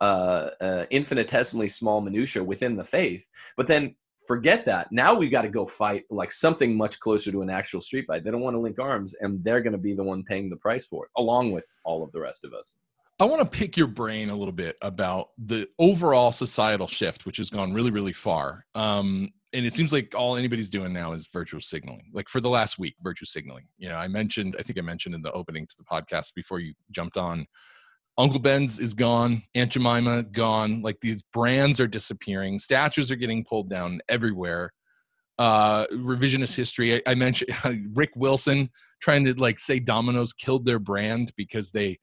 uh, uh, infinitesimally small minutia within the faith. But then forget that. Now we've got to go fight like something much closer to an actual street fight. They don't want to link arms, and they're going to be the one paying the price for it, along with all of the rest of us. I want to pick your brain a little bit about the overall societal shift, which has gone really, really far. Um, and it seems like all anybody's doing now is virtual signaling. Like for the last week, virtual signaling. You know, I mentioned, I think I mentioned in the opening to the podcast before you jumped on, Uncle Ben's is gone, Aunt Jemima gone. Like these brands are disappearing, statues are getting pulled down everywhere. Uh, revisionist history. I, I mentioned Rick Wilson trying to like say Domino's killed their brand because they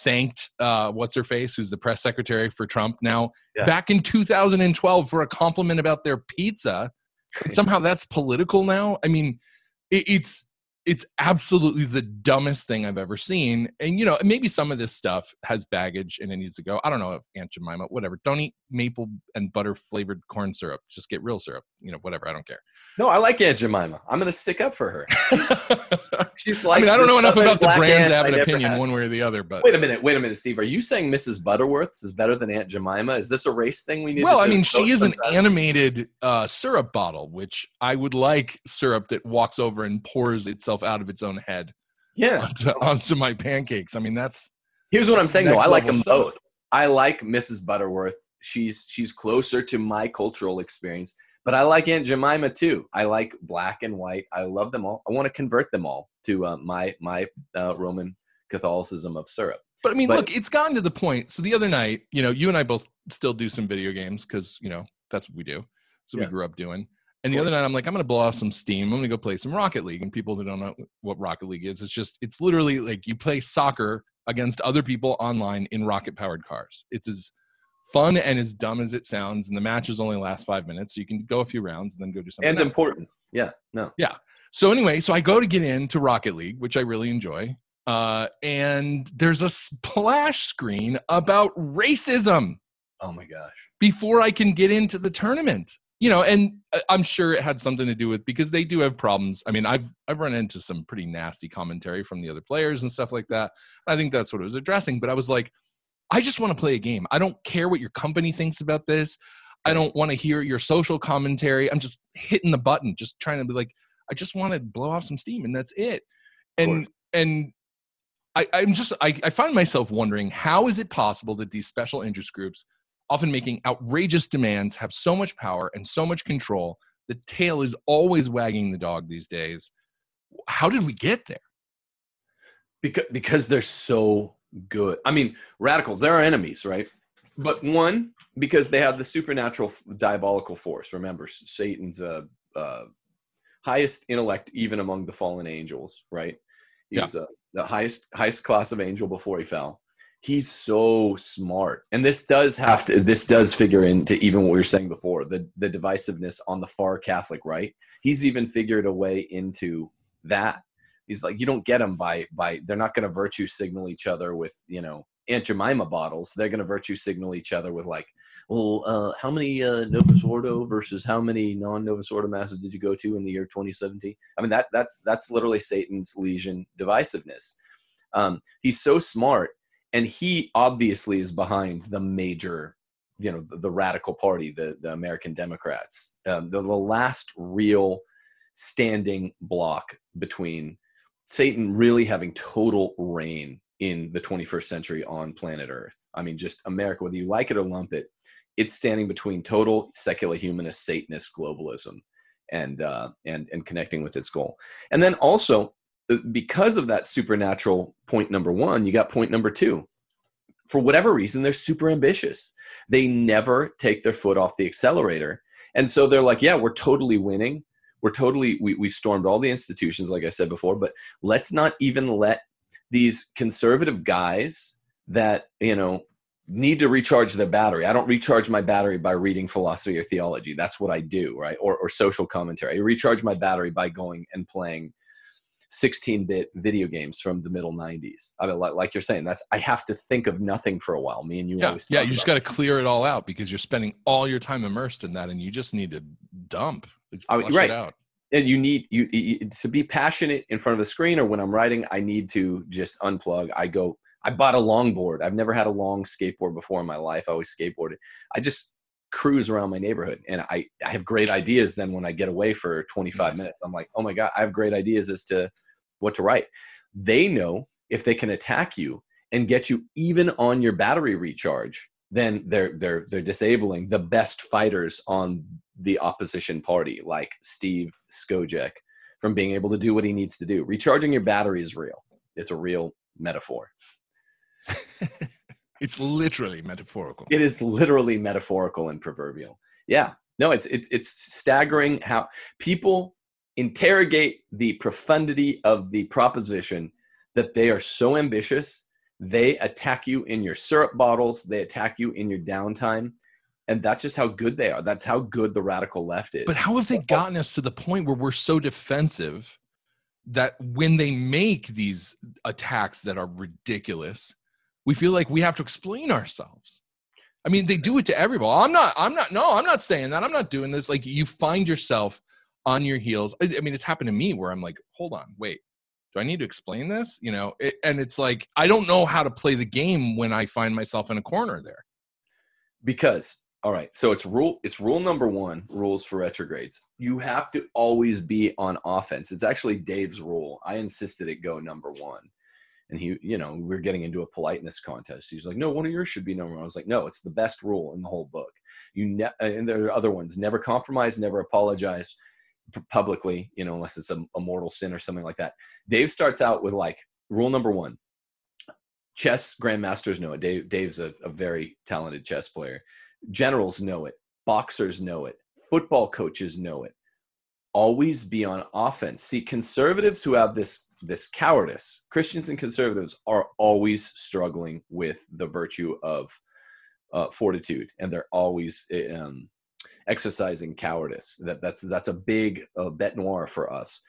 thanked uh, what's her face, who's the press secretary for Trump now, Yeah. back in 2012 for a compliment about their pizza. Somehow that's political now. I mean, it, it's it's absolutely the dumbest thing I've ever seen. And you know, maybe some of this stuff has baggage and it needs to go. I don't know if Aunt Jemima, whatever. Don't eat maple and butter flavored corn syrup. Just get real syrup. You know, whatever. I don't care. No, I like Aunt Jemima. I'm going to stick up for her. She's like I mean, I don't know enough about the brands to have an opinion had. one way or the other, but Wait a minute, wait a minute, Steve. Are you saying Mrs. Butterworth's is better than Aunt Jemima? Is this a race thing we need? well, I mean, she is an sometime? animated uh, syrup bottle, which I would like syrup that walks over and pours itself out of its own head Yeah. onto, onto my pancakes. I mean, that's Here's what I'm saying though. I like them stuff. both. I like Mrs. Butterworth. She's she's closer to my cultural experience, but I like Aunt Jemima too. I like black and white. I love them all. I want to convert them all to uh, my my uh, Roman Catholicism of syrup. But I mean, But- look, it's gotten to the point. So the other night, you know, you and I both still do some video games because you know that's what we do. So Yeah. we grew up doing. And the other night, I'm like, I'm gonna blow off some steam. I'm gonna go play some Rocket League. And people who don't know what Rocket League is, it's just it's literally like you play soccer against other people online in rocket powered cars. It's as fun and as dumb as it sounds. And the matches only last five minutes, so you can go a few rounds and then go do something. And else. important. Yeah. No. Yeah. So anyway, so I go to get into Rocket League, which I really enjoy. Uh, and there's a splash screen about racism Oh my gosh. before I can get into the tournament. You know, and I- I'm sure it had something to do with because they do have problems. I mean, I've I've run into some pretty nasty commentary from the other players and stuff like that. I think that's what it was addressing. But I was like, I just want to play a game. I don't care what your company thinks about this. I don't want to hear your social commentary. I'm just hitting the button, just trying to be like, I just want to blow off some steam, and that's it. And and I, I'm just I, I find myself wondering how is it possible that these special interest groups, often making outrageous demands, have so much power and so much control. The tail is always wagging the dog these days. How did we get there? because because they're so good. I mean, radicals, they're our enemies, right? But one, because they have the supernatural diabolical force. Remember, Satan's uh, uh, highest intellect, even among the fallen angels, right? Yeah. He's uh, the highest highest class of angel before he fell. He's so smart, and this does have to. This does figure into even what we were saying before the the divisiveness on the far Catholic right. He's even figured a way into that he's like you don't get them by by they're not going to virtue signal each other with you know Aunt Jemima bottles they're going to virtue signal each other with like well uh how many uh novus ordo versus how many non-novus ordo masses did you go to in the year 2017 i mean that that's that's literally satan's legion divisiveness um he's so smart and he obviously is behind the major you know the, the radical party the the american democrats um, the, the last real standing block between Satan really having total reign in the 21st century on planet Earth. I mean, just America, whether you like it or lump it, it's standing between total secular humanist, Satanist globalism, and uh, and and connecting with its goal. And then also, Uh, because of that supernatural point number one, you got point number two. For whatever reason, they're super ambitious. They never take their foot off the accelerator, and so they're like, "Yeah, we're totally winning." we're totally we, we stormed all the institutions like i said before but let's not even let these conservative guys that you know need to recharge their battery. I don't recharge my battery by reading philosophy or theology. That's what I do, right? Or, or social commentary. I recharge my battery by going and playing 16-bit video games from the middle 90s. I mean, like, like, you're saying, that's I have to think of nothing for a while. Me and you yeah, always yeah. You just got to clear it all out because you're spending all your time immersed in that, and you just need to dump, flush right. it out. And you need you, you to be passionate in front of the screen, or when I'm writing, I need to just unplug. I go. I bought a longboard. I've never had a long skateboard before in my life. I always skateboarded. I just cruise around my neighborhood and I, I have great ideas then when I get away for 25 minutes. I'm like, oh my God, I have great ideas as to what to write. They know if they can attack you and get you even on your battery recharge, then they're they're they're disabling the best fighters on the opposition party, like Steve Skojec, from being able to do what he needs to do. Recharging your battery is real. It's a real metaphor. it's literally metaphorical. It is literally metaphorical and proverbial. Yeah. No, it's it's it's staggering how people interrogate the profundity of the proposition that they are so ambitious they attack you in your syrup bottles they attack you in your downtime and that's just how good they are that's how good the radical left is but how have they gotten us to the point where we're so defensive that when they make these attacks that are ridiculous we feel like we have to explain ourselves i mean they do it to everybody i'm not i'm not no i'm not saying that i'm not doing this like you find yourself on your heels. I, I mean, it's happened to me where I'm like, hold on, wait, do I need to explain this? You know, it, and it's like I don't know how to play the game when I find myself in a corner there. Because all right, so it's rule it's rule number 1, rules for retrogrades. You have to always be on offense. It's actually Dave's rule. I insisted it go number 1. And he, you know, we're getting into a politeness contest. He's like, "No, one of yours should be number one." I was like, "No, it's the best rule in the whole book. You ne- uh, and there are other ones: never compromise, never apologize, publicly, you know, unless it's a, a mortal sin or something like that. Dave starts out with like rule number one chess grandmasters know it. Dave, Dave's a, a very talented chess player. Generals know it. Boxers know it. Football coaches know it. Always be on offense. See, conservatives who have this this cowardice, Christians and conservatives are always struggling with the virtue of uh, fortitude, and they're always um, exercising cowardice. That that's that's a big uh, bet noir for us.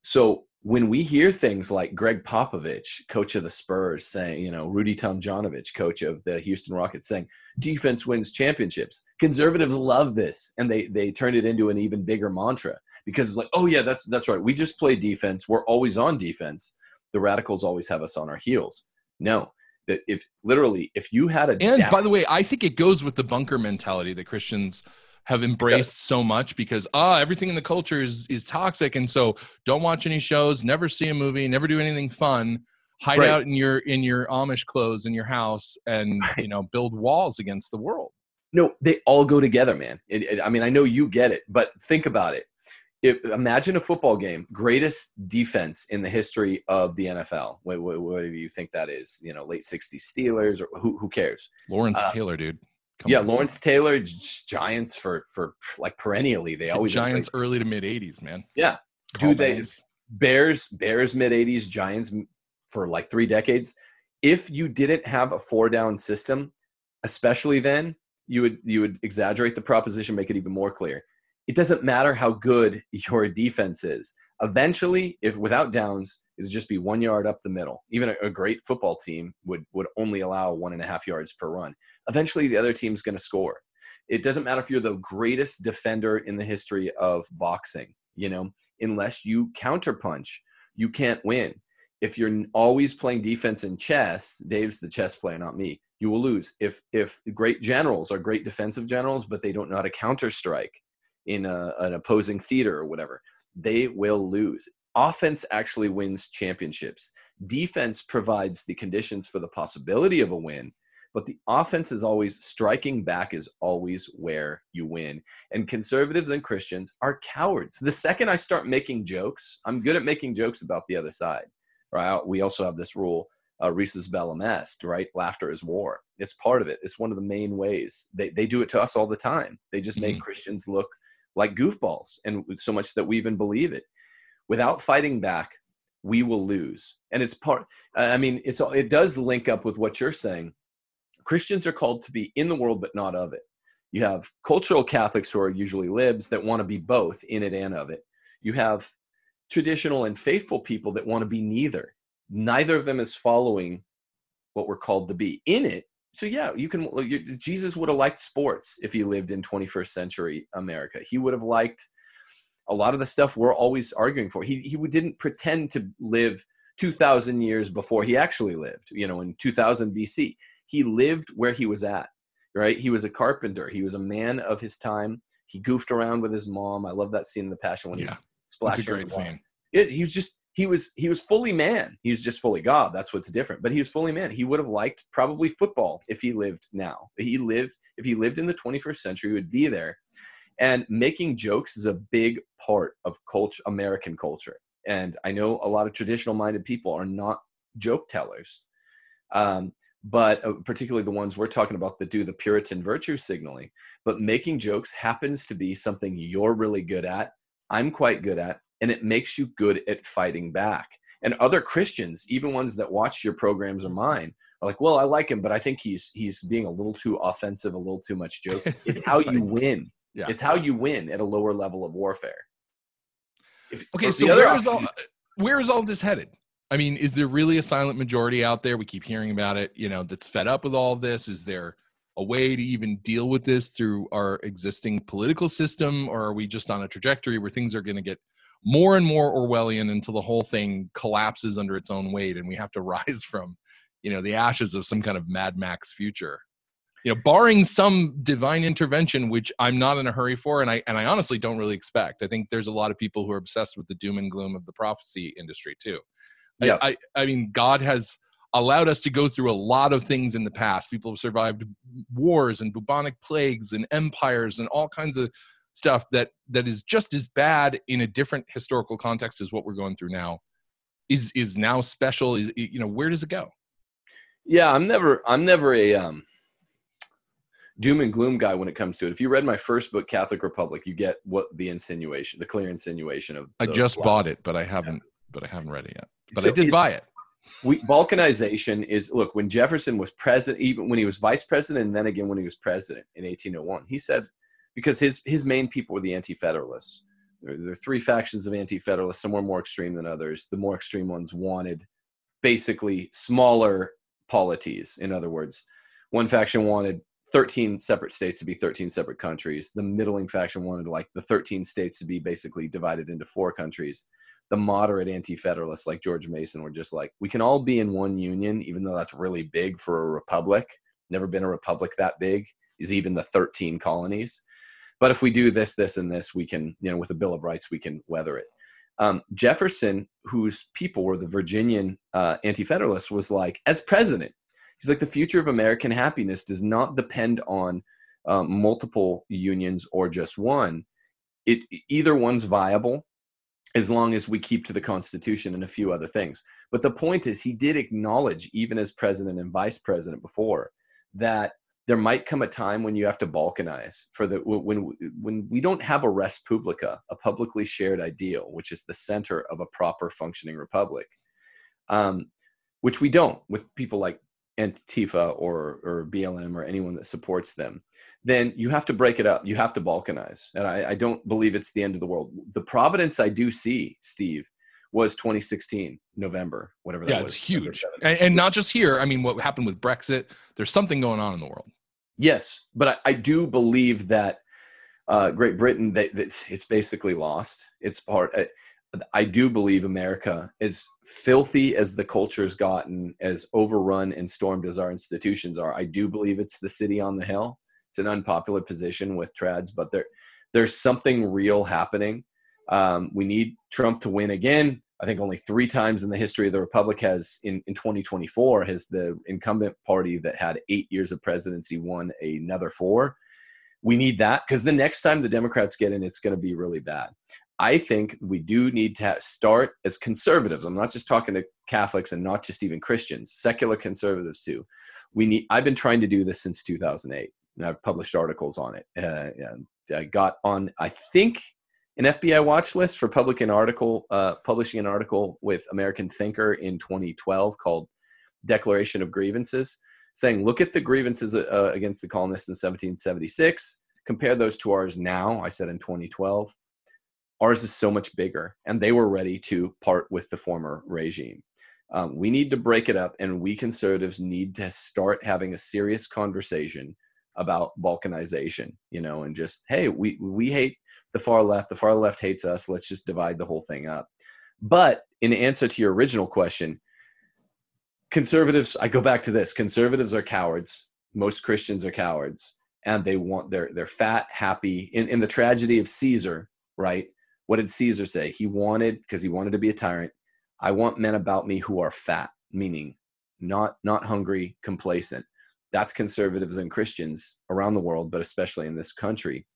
So when we hear things like Gregg Popovich, coach of the Spurs, saying, you know, Rudy Tomjanovich, coach of the Houston Rockets, saying defense wins championships, conservatives love this, and they they turn it into an even bigger mantra because it's like, oh yeah, that's that's right. We just play defense. We're always on defense. The radicals always have us on our heels. No, that if literally if you had a and down- by the way, I think it goes with the bunker mentality that Christians have embraced so much because ah everything in the culture is is toxic and so don't watch any shows never see a movie never do anything fun hide right. out in your in your amish clothes in your house and right. you know build walls against the world no they all go together man it, it, i mean i know you get it but think about it if, imagine a football game greatest defense in the history of the nfl what, what, what, do you think that is you know late 60s steelers or who, who cares lawrence uh, taylor dude Come yeah, on. Lawrence Taylor, Giants for for like perennially. They always Giants early to mid '80s, man. Yeah, Call do they Bears Bears mid '80s, Giants for like three decades. If you didn't have a four down system, especially then, you would you would exaggerate the proposition, make it even more clear. It doesn't matter how good your defense is. Eventually, if without downs, it'd just be one yard up the middle. Even a, a great football team would would only allow one and a half yards per run eventually the other team's going to score. It doesn't matter if you're the greatest defender in the history of boxing, you know, unless you counterpunch, you can't win. If you're always playing defense in chess, Dave's the chess player, not me. You will lose. If if great generals are great defensive generals, but they don't know how to counter strike in a, an opposing theater or whatever, they will lose. Offense actually wins championships. Defense provides the conditions for the possibility of a win, but the offense is always striking back is always where you win. And conservatives and Christians are cowards. The second I start making jokes, I'm good at making jokes about the other side. Right? We also have this rule, uh, risus bellum est, right? Laughter is war. It's part of it. It's one of the main ways. They, they do it to us all the time. They just make mm-hmm. Christians look like goofballs, and so much that we even believe it. Without fighting back, we will lose. And it's part. I mean, it's it does link up with what you're saying. Christians are called to be in the world, but not of it. You have cultural Catholics who are usually libs that want to be both in it and of it. You have traditional and faithful people that want to be neither. Neither of them is following what we're called to be in it. So yeah, you can. You, Jesus would have liked sports if he lived in 21st century America. He would have liked a lot of the stuff we're always arguing for. He he didn't pretend to live 2,000 years before he actually lived. You know, in 2000 BC, he lived where he was at. Right? He was a carpenter. He was a man of his time. He goofed around with his mom. I love that scene in The Passion when yeah, he's splashing. It's a great scene. It, he was just he was he was fully man. He's just fully God. That's what's different. But he was fully man. He would have liked probably football if he lived now. He lived if he lived in the 21st century, he would be there. And making jokes is a big part of culture, American culture. And I know a lot of traditional minded people are not joke tellers. Um, but uh, particularly the ones we're talking about that do the Puritan virtue signaling. But making jokes happens to be something you're really good at. I'm quite good at and it makes you good at fighting back. And other Christians, even ones that watch your programs or mine, are like, "Well, I like him, but I think he's he's being a little too offensive, a little too much joke." It's how you win. Yeah. It's how you win at a lower level of warfare. If, okay, so where is all where is all this headed? I mean, is there really a silent majority out there? We keep hearing about it. You know, that's fed up with all of this. Is there a way to even deal with this through our existing political system, or are we just on a trajectory where things are going to get more and more Orwellian until the whole thing collapses under its own weight and we have to rise from, you know, the ashes of some kind of Mad Max future. You know, barring some divine intervention, which I'm not in a hurry for, and I and I honestly don't really expect. I think there's a lot of people who are obsessed with the doom and gloom of the prophecy industry too. Yeah. I, I, I mean, God has allowed us to go through a lot of things in the past. People have survived wars and bubonic plagues and empires and all kinds of stuff that that is just as bad in a different historical context as what we're going through now is is now special. Is you know where does it go? Yeah i'm never i'm never a um doom and gloom guy when it comes to it. If you read my first book catholic republic you get what the insinuation the clear insinuation of i just bought it but i haven't but i haven't read it yet. But so i did it, buy it. We balkanization is look when jefferson was president even when he was vice president and then again when he was president in 1801 he said because his his main people were the anti-federalists. There, there are three factions of anti-federalists. Some were more extreme than others. The more extreme ones wanted basically smaller polities. In other words, one faction wanted 13 separate states to be 13 separate countries. The middling faction wanted like the 13 states to be basically divided into four countries. The moderate anti-federalists like George Mason were just like, we can all be in one union, even though that's really big for a republic. Never been a republic that big. Is even the 13 colonies but if we do this this and this we can you know with a bill of rights we can weather it. Um, jefferson whose people were the virginian uh, anti-federalists was like as president he's like the future of american happiness does not depend on um, multiple unions or just one. It either one's viable as long as we keep to the constitution and a few other things. But the point is he did acknowledge even as president and vice president before that there might come a time when you have to balkanize for the when when we don't have a res publica a publicly shared ideal which is the center of a proper functioning republic um, which we don't with people like antifa or or blm or anyone that supports them then you have to break it up. You have to balkanize. And i, I don't believe it's the end of the world. The providence i do see steve was 2016 November, whatever that yeah, was. it's huge, and, and, not just here. I mean, what happened with Brexit? There's something going on in the world. Yes, but I, I do believe that uh, Great Britain, they, they, it's basically lost. It's part. I, I do believe America, as filthy as the culture's gotten, as overrun and stormed as our institutions are, I do believe it's the city on the hill. It's an unpopular position with trads, but there, there's something real happening. Um, we need Trump to win again. I think only three times in the history of the Republic has in, in 2024 has the incumbent party that had eight years of presidency won another four. We need that because the next time the Democrats get in, it's going to be really bad. I think we do need to start as conservatives. I'm not just talking to Catholics and not just even Christians, secular conservatives too. We need. I've been trying to do this since 2008, and I've published articles on it. Uh, I got on. I think an FBI watch list for public an article, uh, publishing an article with American Thinker in 2012 called "Declaration of Grievances," saying, "Look at the grievances uh, against the colonists in 1776. Compare those to ours now." I said in 2012, ours is so much bigger, and they were ready to part with the former regime. Um, we need to break it up, and we conservatives need to start having a serious conversation about balkanization you know and just hey we we hate the far left the far left hates us let's just divide the whole thing up. But in answer to your original question conservatives i go back to this conservatives are cowards. Most christians are cowards and they want they're they're fat happy. In, in the tragedy of caesar right what did caesar say? He wanted because he wanted to be a tyrant i want men about me who are fat meaning not not hungry complacent. That's conservatives and Christians around the world, but especially in this country.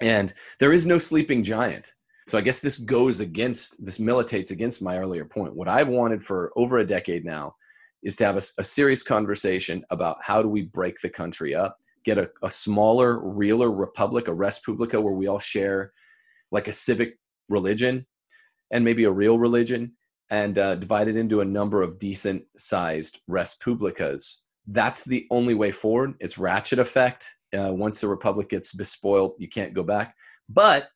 And there is no sleeping giant. So I guess this goes against, this militates against my earlier point. What I've wanted for over a decade now is to have a, a serious conversation about how do we break the country up, get a, a smaller, realer republic, a res publica where we all share like a civic religion and maybe a real religion and uh, divide it into a number of decent sized res publicas that's the only way forward. It's ratchet effect. Uh, once the republic gets bespoiled, you can't go back. But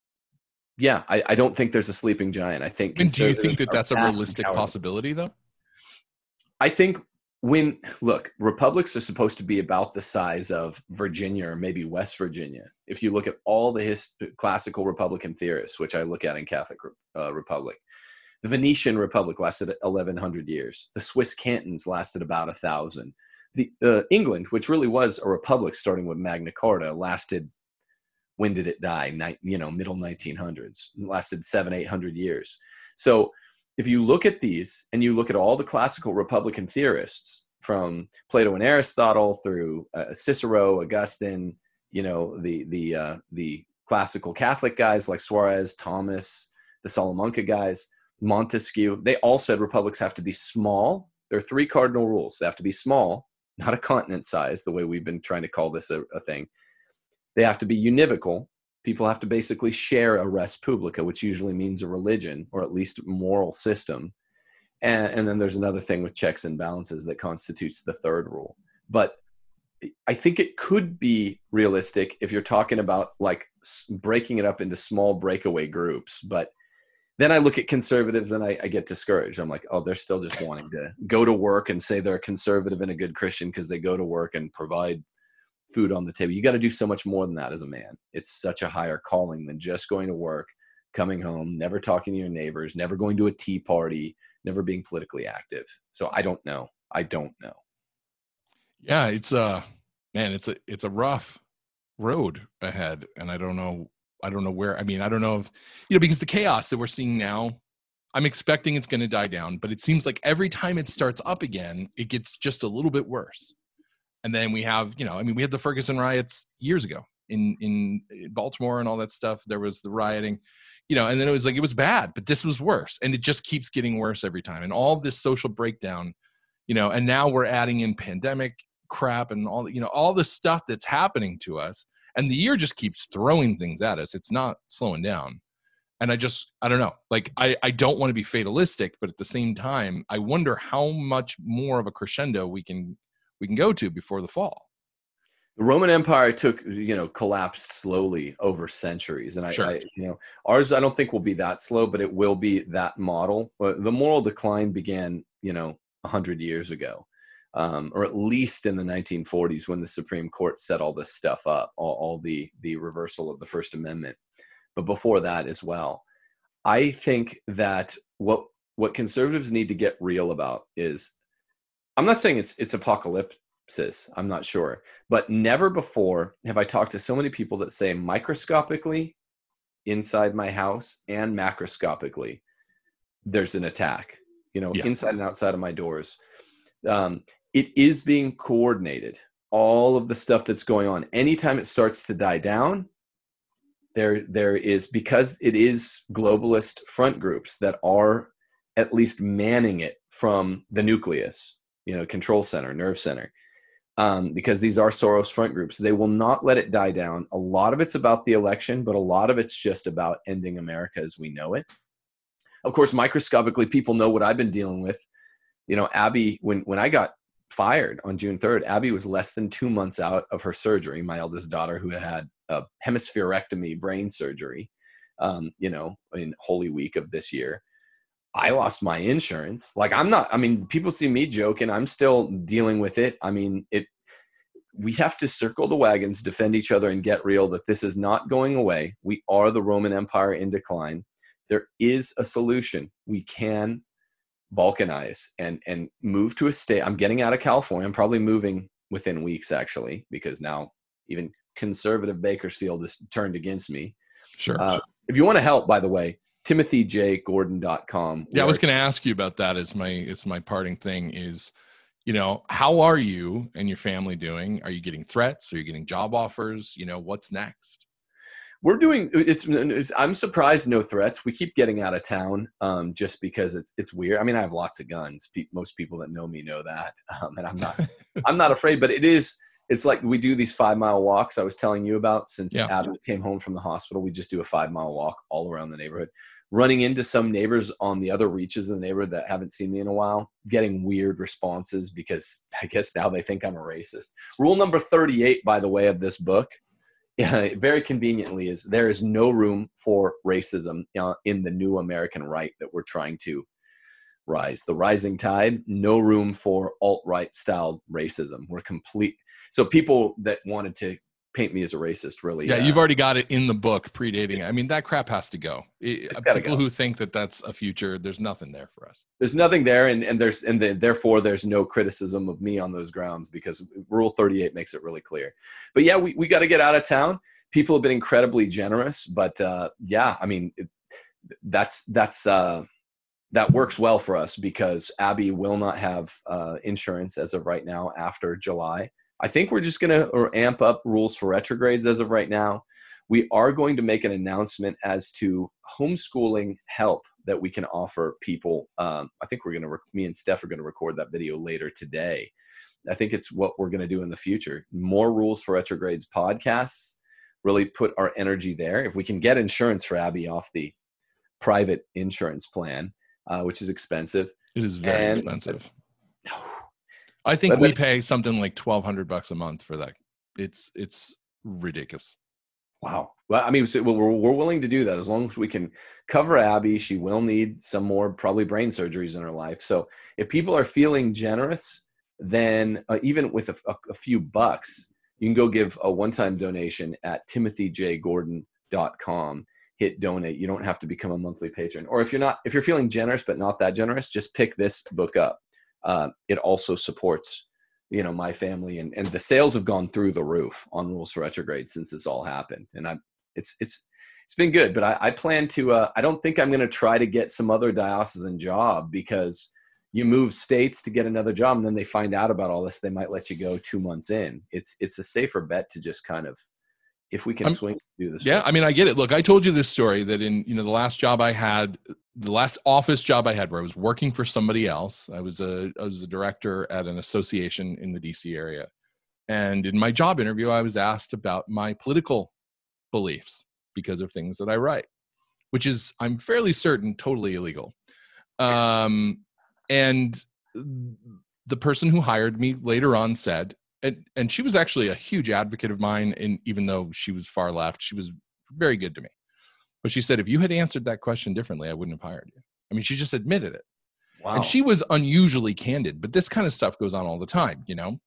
yeah, I, I don't think there's a sleeping giant. I think. And do you think that that's a realistic possibility, though? I think when look, republics are supposed to be about the size of Virginia or maybe West Virginia. If you look at all the classical Republican theorists, which I look at in Catholic uh, Republic, the Venetian Republic lasted 1100 years. The Swiss cantons lasted about a thousand the uh, England, which really was a republic starting with Magna Carta, lasted. When did it die? You know, middle 1900s. It lasted seven, eight hundred years. So, if you look at these and you look at all the classical Republican theorists, from Plato and Aristotle through uh, Cicero, Augustine, you know, the the uh, the classical Catholic guys like Suarez, Thomas, the Salamanca guys, Montesquieu, they all said republics have to be small. There are three cardinal rules. They have to be small, not a continent size, the way we've been trying to call this a, a thing. They have to be univocal. People have to basically share a res publica, which usually means a religion or at least moral system. And, and then there's another thing with checks and balances that constitutes the third rule. But I think it could be realistic if you're talking about like breaking it up into small breakaway groups. But then I look at conservatives and I, I, get discouraged. I'm like, oh, they're still just wanting to go to work and say they're a conservative and a good Christian because they go to work and provide food on the table. You got to do so much more than that as a man. It's such a higher calling than just going to work, coming home, never talking to your neighbors, never going to a tea party, never being politically active. So I don't know. I don't know. Yeah, it's a uh, man. It's a it's a rough road ahead, and I don't know I don't know where. I mean, I don't know if you know because the chaos that we're seeing now, I'm expecting it's going to die down, but it seems like every time it starts up again, it gets just a little bit worse. And then we have, you know, I mean, we had the Ferguson riots years ago in in uh, Baltimore and all that stuff. There was the rioting, you know, and then it was like it was bad, but this was worse, and it just keeps getting worse every time. And all this social breakdown, you know, and now we're adding in pandemic crap and all, you know, all the stuff that's happening to us and the year just keeps throwing things at us. It's not slowing down. And i just i don't know. Like i i don't want to be fatalistic but at the same time i wonder how much more of a crescendo we can we can go to before the fall. The roman empire took you know collapsed slowly over centuries and I, sure. I you know ours i don't think will be that slow but it will be that model. But the moral decline began you know 100 years ago um, or at least in the 1940s when the Supreme Court set all this stuff up, all, all the the reversal of the First Amendment, but before that as well. I think that what what conservatives need to get real about is, I'm not saying it's it's apocalypsis. I'm not sure, but never before have I talked to so many people that say microscopically inside my house and macroscopically there's an attack. You know, yeah. inside and outside of my doors. Um, it is being coordinated all of the stuff that's going on anytime it starts to die down there there is because it is globalist front groups that are at least manning it from the nucleus you know control center nerve center um, because these are Soros front groups. They will not let it die down. A lot of it's about the election, but a lot of it's just about ending America as we know it. Of course, microscopically, people know what I've been dealing with. You know, Abby, when when I got fired on June 3rd, Abby was less than two months out of her surgery. My eldest daughter, who had a hemispherectomy brain surgery, um, you know, in Holy Week of this year. I lost my insurance. Like I'm not, I mean, people see me joking. I'm still dealing with it. I mean, it, we have to circle the wagons, defend each other, and get real that this is not going away. We are the Roman Empire in decline. There is a solution. We can balkanize and and move to a state. I'm getting out of California. I'm probably moving within weeks actually because now even conservative Bakersfield is turned against me. Sure. Uh, if you want to help, by the way, timothyjgordon.com. Yeah, I was going to ask you about that. As my it's my parting thing is, you know, how are you and your family doing? Are you getting threats? Are you getting job offers? You know, what's next? We're doing. It's. it's I'm surprised no threats. We keep getting out of town um, just because it's it's weird. I mean, I have lots of guns. Pe- most people that know me know that, um, and I'm not. I'm not afraid. But it is it's like we do these five mile walks I was telling you about since yeah. Came home from the hospital. We just do a five mile walk all around the neighborhood, running into some neighbors on the other reaches of the neighborhood that haven't seen me in a while, getting weird responses because I guess now they think I'm a racist. Rule number 38, by the way, of this book, yeah, very conveniently, is there is no room for racism uh, in the new American right that we're trying to rise. The rising tide, no room for alt right style racism. We're complete so people that wanted to paint me as a racist really yeah uh, you've already got it in the book predating i mean that crap has to go. It, people go. who think that that's a future there's nothing there for us. There's nothing there and, and there's and the, therefore there's no criticism of me on those grounds because rule 38 makes it really clear. But yeah we, we got to get out of town. People have been incredibly generous but uh, yeah i mean it, that's that's uh, that works well for us because abby will not have uh, insurance as of right now after july I think we're just going to amp up rules for retrogrades as of right now. We are going to make an announcement as to homeschooling help that we can offer people. Um, I think we're going to, re- me and Steph are going to record that video later today. I think it's what we're going to do in the future. More rules for retrogrades podcasts, really put our energy there. If we can get insurance for Abby off the private insurance plan, uh, which is expensive. It is very and, expensive. I think but, we pay something like twelve hundred bucks a month for that. It's it's ridiculous. Wow. Well, I mean, we're we're willing to do that as long as we can cover Abby. She will need some more probably brain surgeries in her life. So if people are feeling generous, then uh, even with a, a, a few bucks, you can go give a one-time donation at timothyjgordon.com hit donate you don't have to become a monthly patron or if you're not if you're feeling generous but not that generous just pick this book up uh, it also supports you know my family and and the sales have gone through the roof on rules for retrograde since this all happened. And i it's it's it's been good but i, I plan to uh, i don't think i'm going to try to get some other diocesan job because you move states to get another job and then they find out about all this they might let you go two months in. It's it's a safer bet to just kind of if we can I'm, swing do this yeah i mean i get it look i told you this story that in you know the last job i had the last office job I had where I was working for somebody else. I was a I was a director at an association in the DC area. And in my job interview, I was asked about my political beliefs because of things that I write, which is I'm fairly certain totally illegal. Um, and the person who hired me later on said, and, and she was actually a huge advocate of mine, and even though she was far left, she was very good to me. But she said, if you had answered that question differently, I wouldn't have hired you. I mean, she just admitted it. Wow. And she was unusually candid, but this kind of stuff goes on all the time, you know?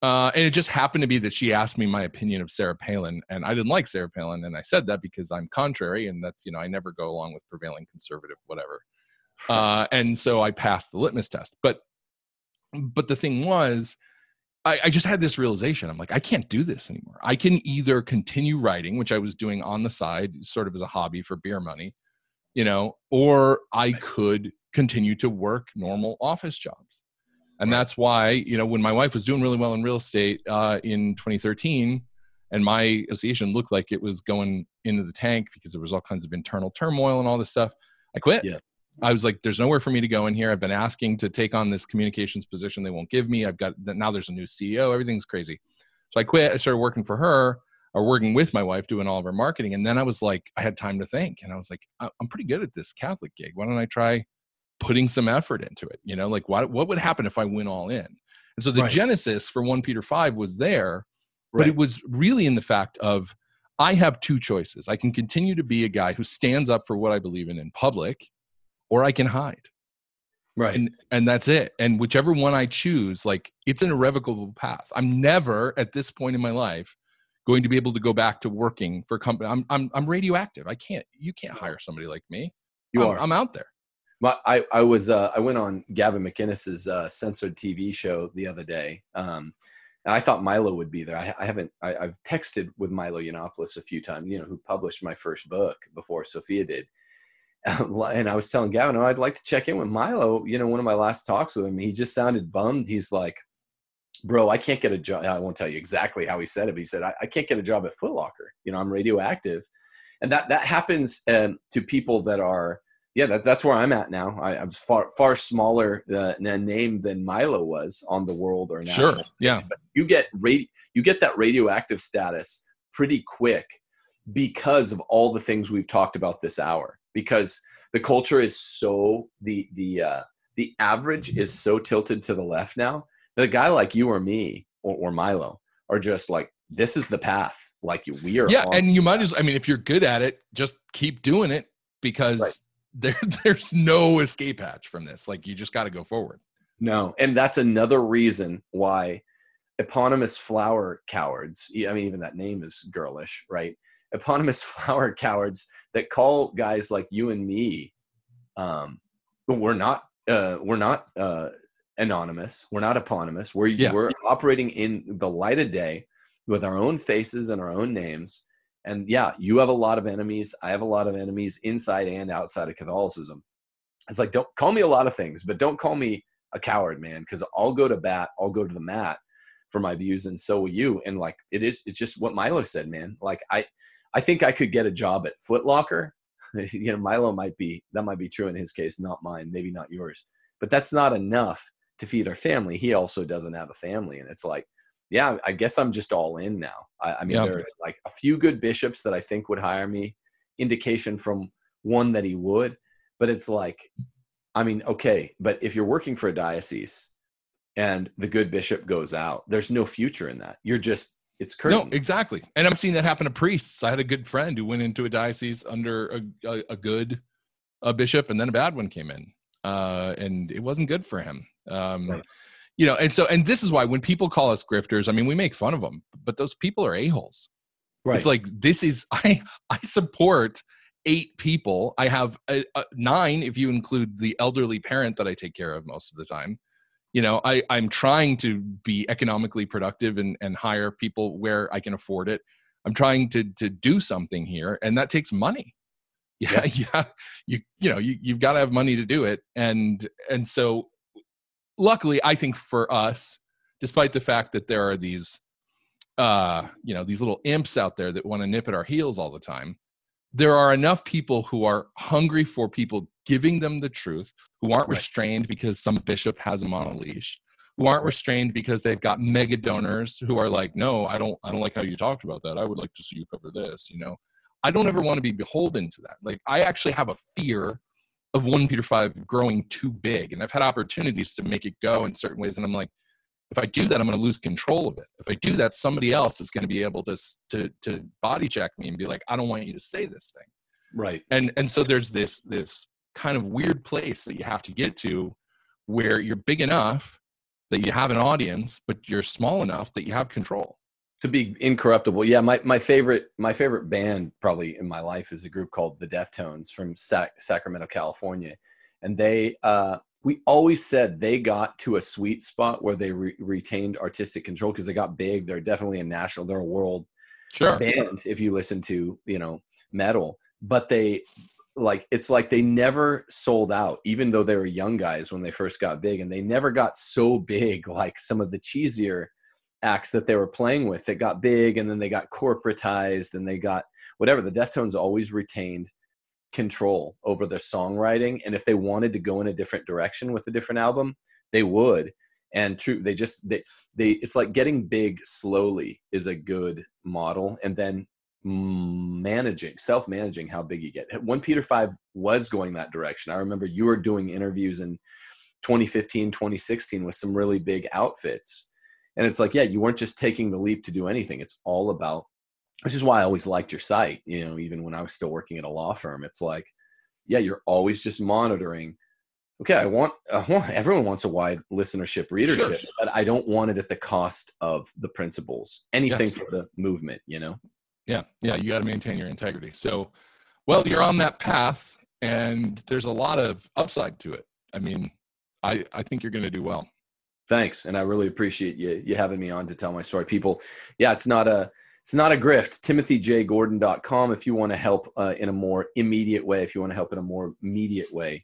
Uh, and it just happened to be that she asked me my opinion of Sarah Palin, and I didn't like Sarah Palin, and I said that because I'm contrary, and that's you know I never go along with prevailing conservative whatever, uh, and so I passed the litmus test. But but the thing was, I, I, just had this realization. I'm like, I can't do this anymore. I can either continue writing, which I was doing on the side, sort of as a hobby for beer money, you know, or I could continue to work normal office jobs. And that's why, you know, when my wife was doing really well in real estate uh, in 2013, and my association looked like it was going into the tank because there was all kinds of internal turmoil and all this stuff, I quit. Yeah. I was like, there's nowhere for me to go in here. I've been asking to take on this communications position. They won't give me. I've got now there's a new CEO. Everything's crazy. So I quit. I started working for her or working with my wife doing all of her marketing. And then I was like, I had time to think. And I was like, I'm pretty good at this Catholic gig. Why don't I try putting some effort into it? You know, like what, what would happen if I went all in? And so the right. genesis for 1 Peter 5 was there, but right. it was really in the fact of I have two choices. I can continue to be a guy who stands up for what I believe in in public, or I can hide. Right. And and that's it. And whichever one I choose, like it's an irrevocable path. I'm never at this point in my life going to be able to go back to working for a company. I'm I'm I'm radioactive. I can't you can't hire somebody like me. You I'm, are. I'm out there. My, I, I was uh, I went on Gavin McInnes's uh, censored TV show the other day, um, and I thought Milo would be there. I, I haven't. I, have texted with Milo Yiannopoulos a few times. You know, who published my first book before Sophia did. And I was telling Gavin, oh, I'd like to check in with Milo. You know, one of my last talks with him, he just sounded bummed. He's like, "Bro, I can't get a job." I won't tell you exactly how he said it, but he said, "I, I can't get a job at Footlocker. You know, I'm radioactive." And that that happens um, to people that are yeah, that, that's where I'm at now. I, am far far smaller uh, name than Milo was on the world or national. Sure. Yeah. But you get radi- you get that radioactive status pretty quick because of all the things we've talked about this hour. Because the culture is so the the uh, the average is so tilted to the left now that a guy like you or me or, or Milo are just like this is the path. Like we are. Yeah, and you might as I mean, if you're good at it, just keep doing it because. Right there there's no escape hatch from this like you just got to go forward no and that's another reason why eponymous flower cowards i mean even that name is girlish right eponymous flower cowards that call guys like you and me um we're not uh we're not uh anonymous we're not eponymous we're yeah. we're operating in the light of day with our own faces and our own names and yeah, you have a lot of enemies. I have a lot of enemies inside and outside of Catholicism. It's like, don't call me a lot of things, but don't call me a coward, man, because I'll go to bat, I'll go to the mat for my views, and so will you. And like, it is, it's just what Milo said, man. Like, I, I think I could get a job at Footlocker. you know, Milo might be that might be true in his case, not mine, maybe not yours, but that's not enough to feed our family. He also doesn't have a family, and it's like yeah, I guess I'm just all in now. I, I mean, yeah. there are like a few good bishops that I think would hire me. Indication from one that he would, but it's like, I mean, okay, but if you're working for a diocese and the good bishop goes out, there's no future in that. You're just it's curtain. No, exactly. And I'm seeing that happen to priests. I had a good friend who went into a diocese under a, a, a good a bishop, and then a bad one came in, uh, and it wasn't good for him. Um, right you know and so and this is why when people call us grifters i mean we make fun of them but those people are a-holes right it's like this is i i support eight people i have a, a nine if you include the elderly parent that i take care of most of the time you know i i'm trying to be economically productive and and hire people where i can afford it. I'm trying to to do something here and that takes money. Yeah yeah, yeah. you you know you, you've got to have money to do it. And and so luckily, I think for us, despite the fact that there are these, uh, you know, these little imps out there that want to nip at our heels all the time, there are enough people who are hungry for people giving them the truth, who aren't right. restrained because some bishop has them on a leash, who aren't restrained because they've got mega donors who are like, no, I don't, I don't like how you talked about that. I would like to see you cover this. You know, I don't ever want to be beholden to that. Like, I actually have a fear of 1 Peter 5 growing too big. And I've had opportunities to make it go in certain ways. And I'm like, if I do that, I'm going to lose control of it. If I do that, somebody else is going to be able to, to, to body check me and be like, I don't want you to say this thing. Right. And, and so there's this, this kind of weird place that you have to get to where you're big enough that you have an audience, but you're small enough that you have control to be incorruptible yeah my, my favorite my favorite band probably in my life is a group called the deftones from Sac- sacramento california and they uh, we always said they got to a sweet spot where they re- retained artistic control because they got big. They're definitely a national they're a world sure. band if you listen to you know metal. But they like it's like they never sold out even though they were young guys when they first got big and they never got so big like some of the cheesier acts that they were playing with. That got big and then they got corporatized and they got whatever. The deftones always retained control over their songwriting and if they wanted to go in a different direction with a different album they would. And true they just they they it's like getting big slowly is a good model and then managing self-managing how big you get. 1 Peter 5 was going that direction. I remember you were doing interviews in 2015 2016 with some really big outfits. And it's like yeah you weren't just taking the leap to do anything. It's all about which is why i always liked your site you know even when i was still working at a law firm. It's like yeah you're always just monitoring. Okay i want, I want everyone wants a wide listenership readership sure. but i don't want it at the cost of the principles anything yes. for the movement you know? Yeah yeah you got to maintain your integrity. So well you're on that path and there's a lot of upside to it. I mean i i think you're going to do well. Thanks and i really appreciate you you having me on to tell my story. People yeah it's not a it's not a grift. timothyjgordon.com if you want to help uh, in a more immediate way if you want to help in a more immediate way.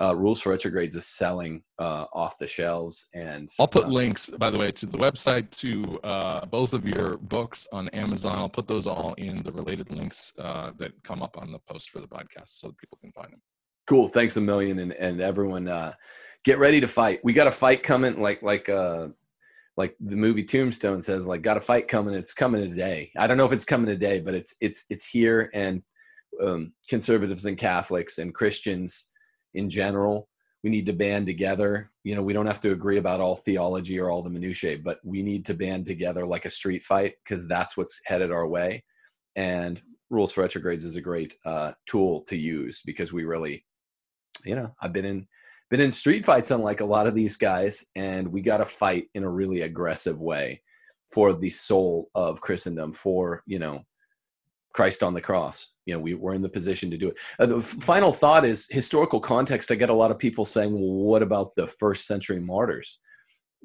Uh, rules for retrogrades is selling uh, off the shelves and i'll put uh, links by the way to the website to uh, both of your books on amazon. I'll put those all in the related links uh, that come up on the post for the podcast so that people can find them. Cool. Thanks a million and, and everyone uh, get ready to fight. We got a fight coming like like like the movie tombstone says like got a fight coming. It's coming today i don't know if it's coming today but it's it's it's here and um, conservatives and catholics and christians in general we need to band together. You know we don't have to agree about all theology or all the minutiae but we need to band together like a street fight because that's what's headed our way. And rules for retrogrades is a great uh, tool to use because we really you know i've been in been in street fights unlike a lot of these guys and we got to fight in a really aggressive way for the soul of christendom for you know christ on the cross. You know we, we're in the position to do it. Uh, the final thought is historical context. I get a lot of people saying well what about the first century martyrs?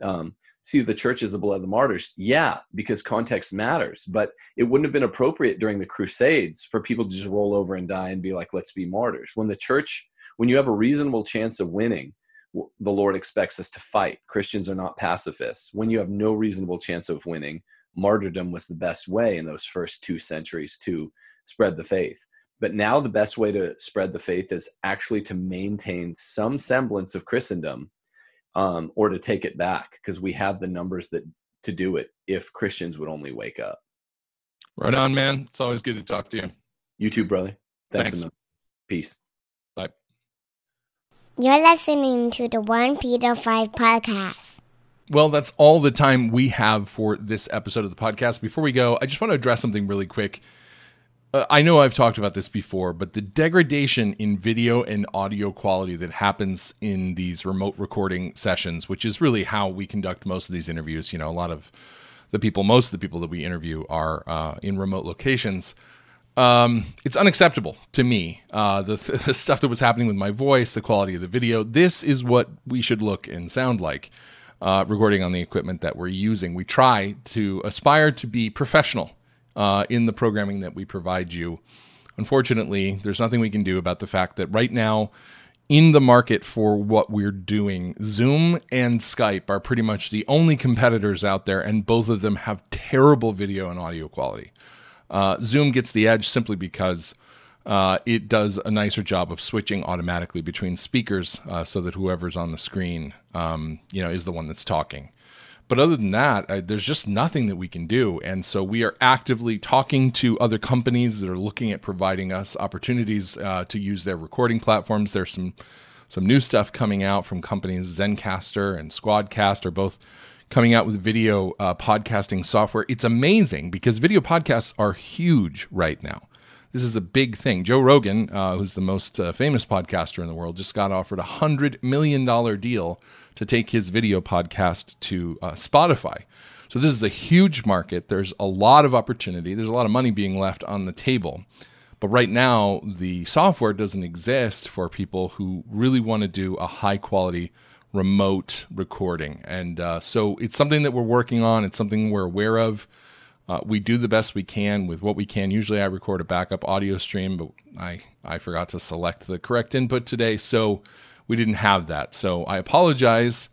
Um, see the church is the blood of the martyrs. Yeah because context matters but it wouldn't have been appropriate during the crusades for people to just roll over and die and be like let's be martyrs. When the church when you have a reasonable chance of winning the lord expects us to fight christians are not pacifists when you have no reasonable chance of winning martyrdom was the best way in those first two centuries to spread the faith. But now the best way to spread the faith is actually to maintain some semblance of Christendom um, or to take it back because we have the numbers that to do it if Christians would only wake up. Right on, man. It's always good to talk to you. You too, brother. Thanks. Thanks. Peace. Bye. You're listening to the 1 Peter 5 podcast. Well, that's all the time we have for this episode of the podcast. Before we go, I just want to address something really quick. Uh, I know I've talked about this before, but the degradation in video and audio quality that happens in these remote recording sessions, which is really how we conduct most of these interviews, you know, a lot of the people, most of the people that we interview are uh, in remote locations. Um, it's unacceptable to me. Uh, the, th- the stuff that was happening with my voice, the quality of the video, this is what we should look and sound like uh, recording on the equipment that we're using. We try to aspire to be professional uh, in the programming that we provide you. Unfortunately, there's nothing we can do about the fact that right now, in the market for what we're doing, Zoom and Skype are pretty much the only competitors out there, and both of them have terrible video and audio quality. Uh, Zoom gets the edge simply because uh, it does a nicer job of switching automatically between speakers uh, so that whoever's on the screen, um, you know, is the one that's talking. But other than that, uh, there's just nothing that we can do. And so we are actively talking to other companies that are looking at providing us opportunities uh, to use their recording platforms. There's some some new stuff coming out from companies Zencastr and Squadcast are both coming out with video uh, podcasting software. It's amazing because video podcasts are huge right now. This is a big thing. Joe Rogan, uh, who's the most uh, famous podcaster in the world, just got offered a $100 million deal to take his video podcast to uh, Spotify. So this is a huge market. There's a lot of opportunity. There's a lot of money being left on the table. But right now, the software doesn't exist for people who really want to do a high quality remote recording. And uh, so it's something that we're working on. It's something we're aware of. Uh, we do the best we can with what we can. Usually, I record a backup audio stream, but I, I forgot to select the correct input today. So we didn't have that. So I apologize.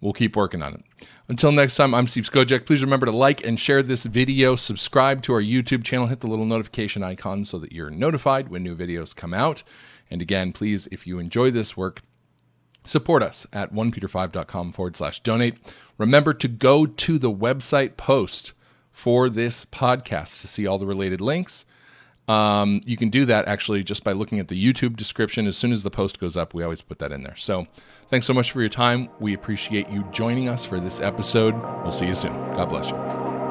We'll keep working on it. Until next time, I'm Steve Skojec. Please remember to like and share this video, subscribe to our YouTube channel, hit the little notification icon so that you're notified when new videos come out. And again, please, if you enjoy this work, support us at onepeter5.com forward slash donate. Remember to go to the website post for this podcast to see all the related links. Um, you can do that actually just by looking at the YouTube description. As soon as the post goes up, we always put that in there. So thanks so much for your time. We appreciate you joining us for this episode. We'll see you soon. God bless you.